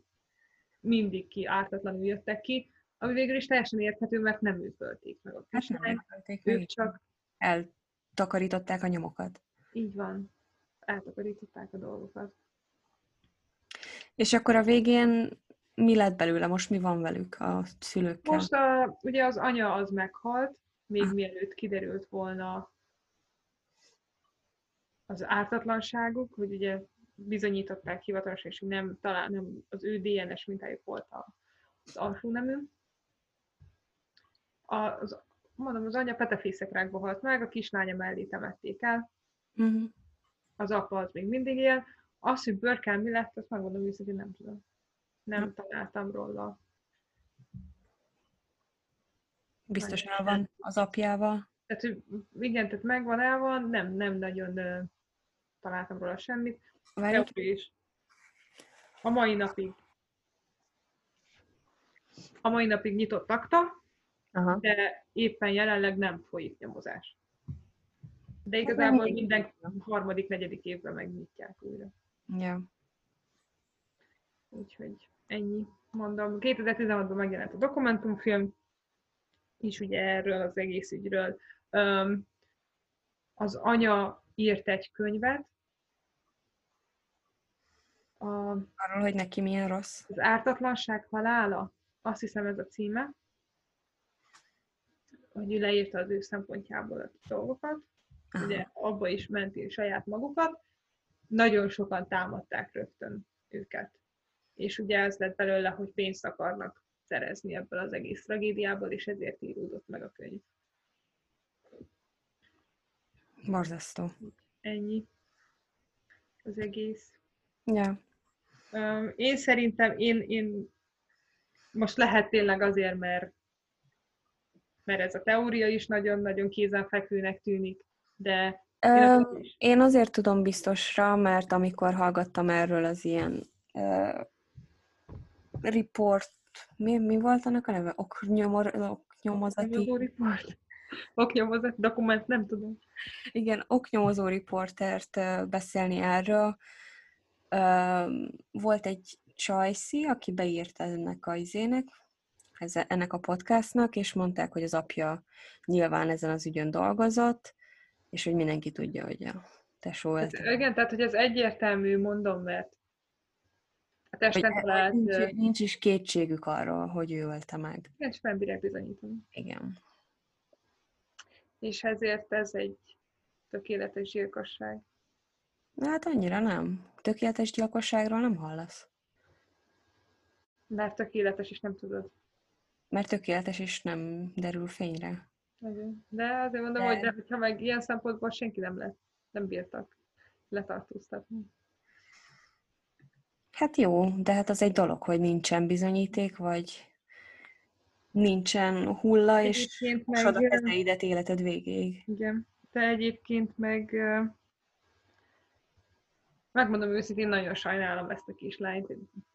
mindig ki ártatlanul jöttek ki, ami végül is teljesen érthető, mert nem ők ölték meg a hát nem ölték ők csak eltakarították a nyomokat. Így van, eltakarították a dolgokat. És akkor a végén mi lett belőle? Most mi van velük a szülőkkel? Most a, ugye az anya az meghalt, még ah. mielőtt kiderült volna az ártatlanságuk, hogy ugye bizonyították hivatalosan, és nem, talán nem az ő DNS mintájuk volt az alsó nemű. Az, mondom, az anya petefészekrákba halt meg, a kislánya mellé temették el, uh-huh. az apa az még mindig él. Az, hogy bőrkel mi lett, azt megmondom hogy nem tudom. Nem uh-huh. találtam róla. Biztos el van az apjával. Tehát, hogy igen, tehát megvan, el van, nem, nem nagyon találtam róla semmit. Is. A mai napig. A mai napig nyitott akta, Aha. de éppen jelenleg nem folyik nyomozás. De hát igazából minden harmadik, negyedik évben megnyitják újra. Ja. Úgyhogy ennyi. Mondom, 2016-ban megjelent a dokumentumfilm, is ugye erről az egész ügyről. az anya írt egy könyvet, a, Arról, hogy neki milyen rossz. Az ártatlanság halála, azt hiszem ez a címe, hogy ő leírta az ő szempontjából a dolgokat. Aha. ugye abba is menti saját magukat, nagyon sokan támadták rögtön őket. És ugye ez lett belőle, hogy pénzt akarnak szerezni ebből az egész tragédiából, és ezért íródott meg a könyv. Borzasztó. Ennyi az egész. Ja. Én szerintem, én, én most lehet tényleg azért, mert, mert ez a teória is nagyon-nagyon kézenfekvőnek tűnik, de én azért tudom biztosra, mert amikor hallgattam erről az ilyen uh, report, mi, mi volt annak a neve? Oknyomor, oknyomozati? report. Oknyomozati dokument, nem tudom. Igen, oknyomozó riportert beszélni erről. Volt egy Csajci, aki beírta ennek a izének, ennek a podcastnak, és mondták, hogy az apja nyilván ezen az ügyön dolgozott, és hogy mindenki tudja, hogy a tesó hát, Igen, tehát hogy ez egyértelmű, mondom, mert a testen talált... Nincs, nincs is kétségük arról, hogy ő ölte meg. És felbírják bizonyítani. Igen. És ezért ez egy tökéletes gyilkosság. Hát annyira nem. Tökéletes gyilkosságról nem hallasz. Mert tökéletes is nem tudod. Mert tökéletes is nem derül fényre. De azért mondom, de... hogy de, hogyha meg ilyen szempontból senki nem lett, nem bírtak letartóztatni. Hát jó, de hát az egy dolog, hogy nincsen bizonyíték, vagy nincsen hulla, és meg... a kezeidet életed végéig. Igen, de egyébként meg megmondom őszintén, nagyon sajnálom ezt a kislányt.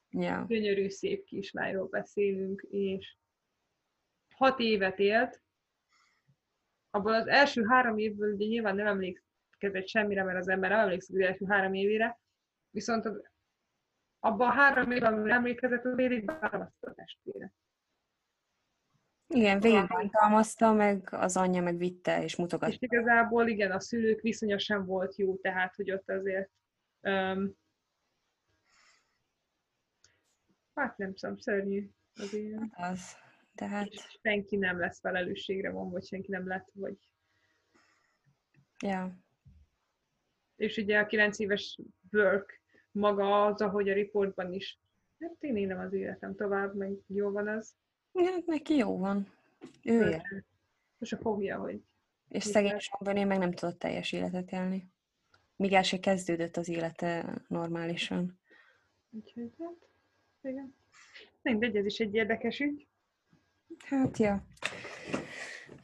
Ja. Gyönyörű, szép kislányról beszélünk, és hat évet élt, abból az első három évből ugye nyilván nem emlékezett semmire, mert az ember nem emlékszik az első három évére, viszont az, abban a három évben, amiben emlékezett, az végig választott a testvére. Igen, végigbántalmazta, meg az anyja meg vitte és mutogatta. És igazából igen, a szülők viszonya sem volt jó, tehát hogy ott azért um, hát nem tudom, szörnyű az ilyen. Hát az. Tehát... És senki nem lesz felelősségre von, vagy senki nem lett, vagy... Ja. És ugye a 9 éves work maga az, ahogy a riportban is, hát én élem az életem tovább, meg jó van az. Ja, neki jó van. Ő él. És a fogja, hogy... És szegény én meg nem tudott teljes életet élni. Míg el se kezdődött az élete normálisan. Úgyhogy hát, igen. Mindegy, ez is egy érdekes ügy. Hát, ja.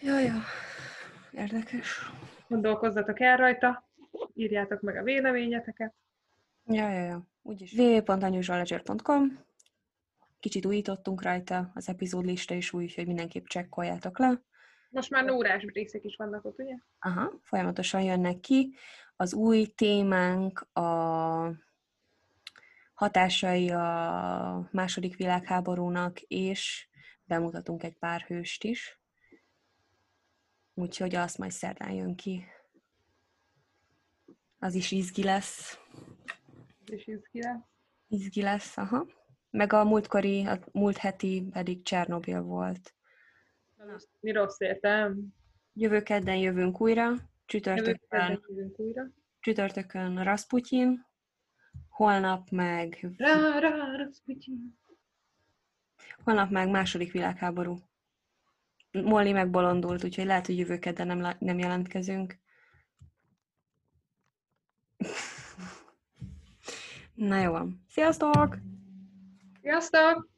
Ja, ja. Érdekes. Gondolkozzatok el rajta, írjátok meg a véleményeteket. Ja, ja, ja. Úgyis. www.anyusolleger.com Kicsit újítottunk rajta, az epizódlista is új, hogy mindenképp csekkoljátok le. Most már órás részek is vannak ott, ugye? Aha, folyamatosan jönnek ki. Az új témánk a hatásai a második világháborúnak és bemutatunk egy pár hőst is. Úgyhogy azt majd szerdán jön ki. Az is izgi lesz. És izgi lesz. Izgi lesz, aha. Meg a múltkori, a múlt heti pedig Csernobil volt. Mi rossz értem? Jövő kedden jövünk újra. Csütörtökön, jövünk újra. Csütörtökön Rasputin. Holnap meg... Rá, rá, Rasputin. Holnap meg második világháború. Molly megbolondult, úgyhogy lehet, hogy jövő kedden nem, nem jelentkezünk. Na jó van. Sziasztok! Sziasztok!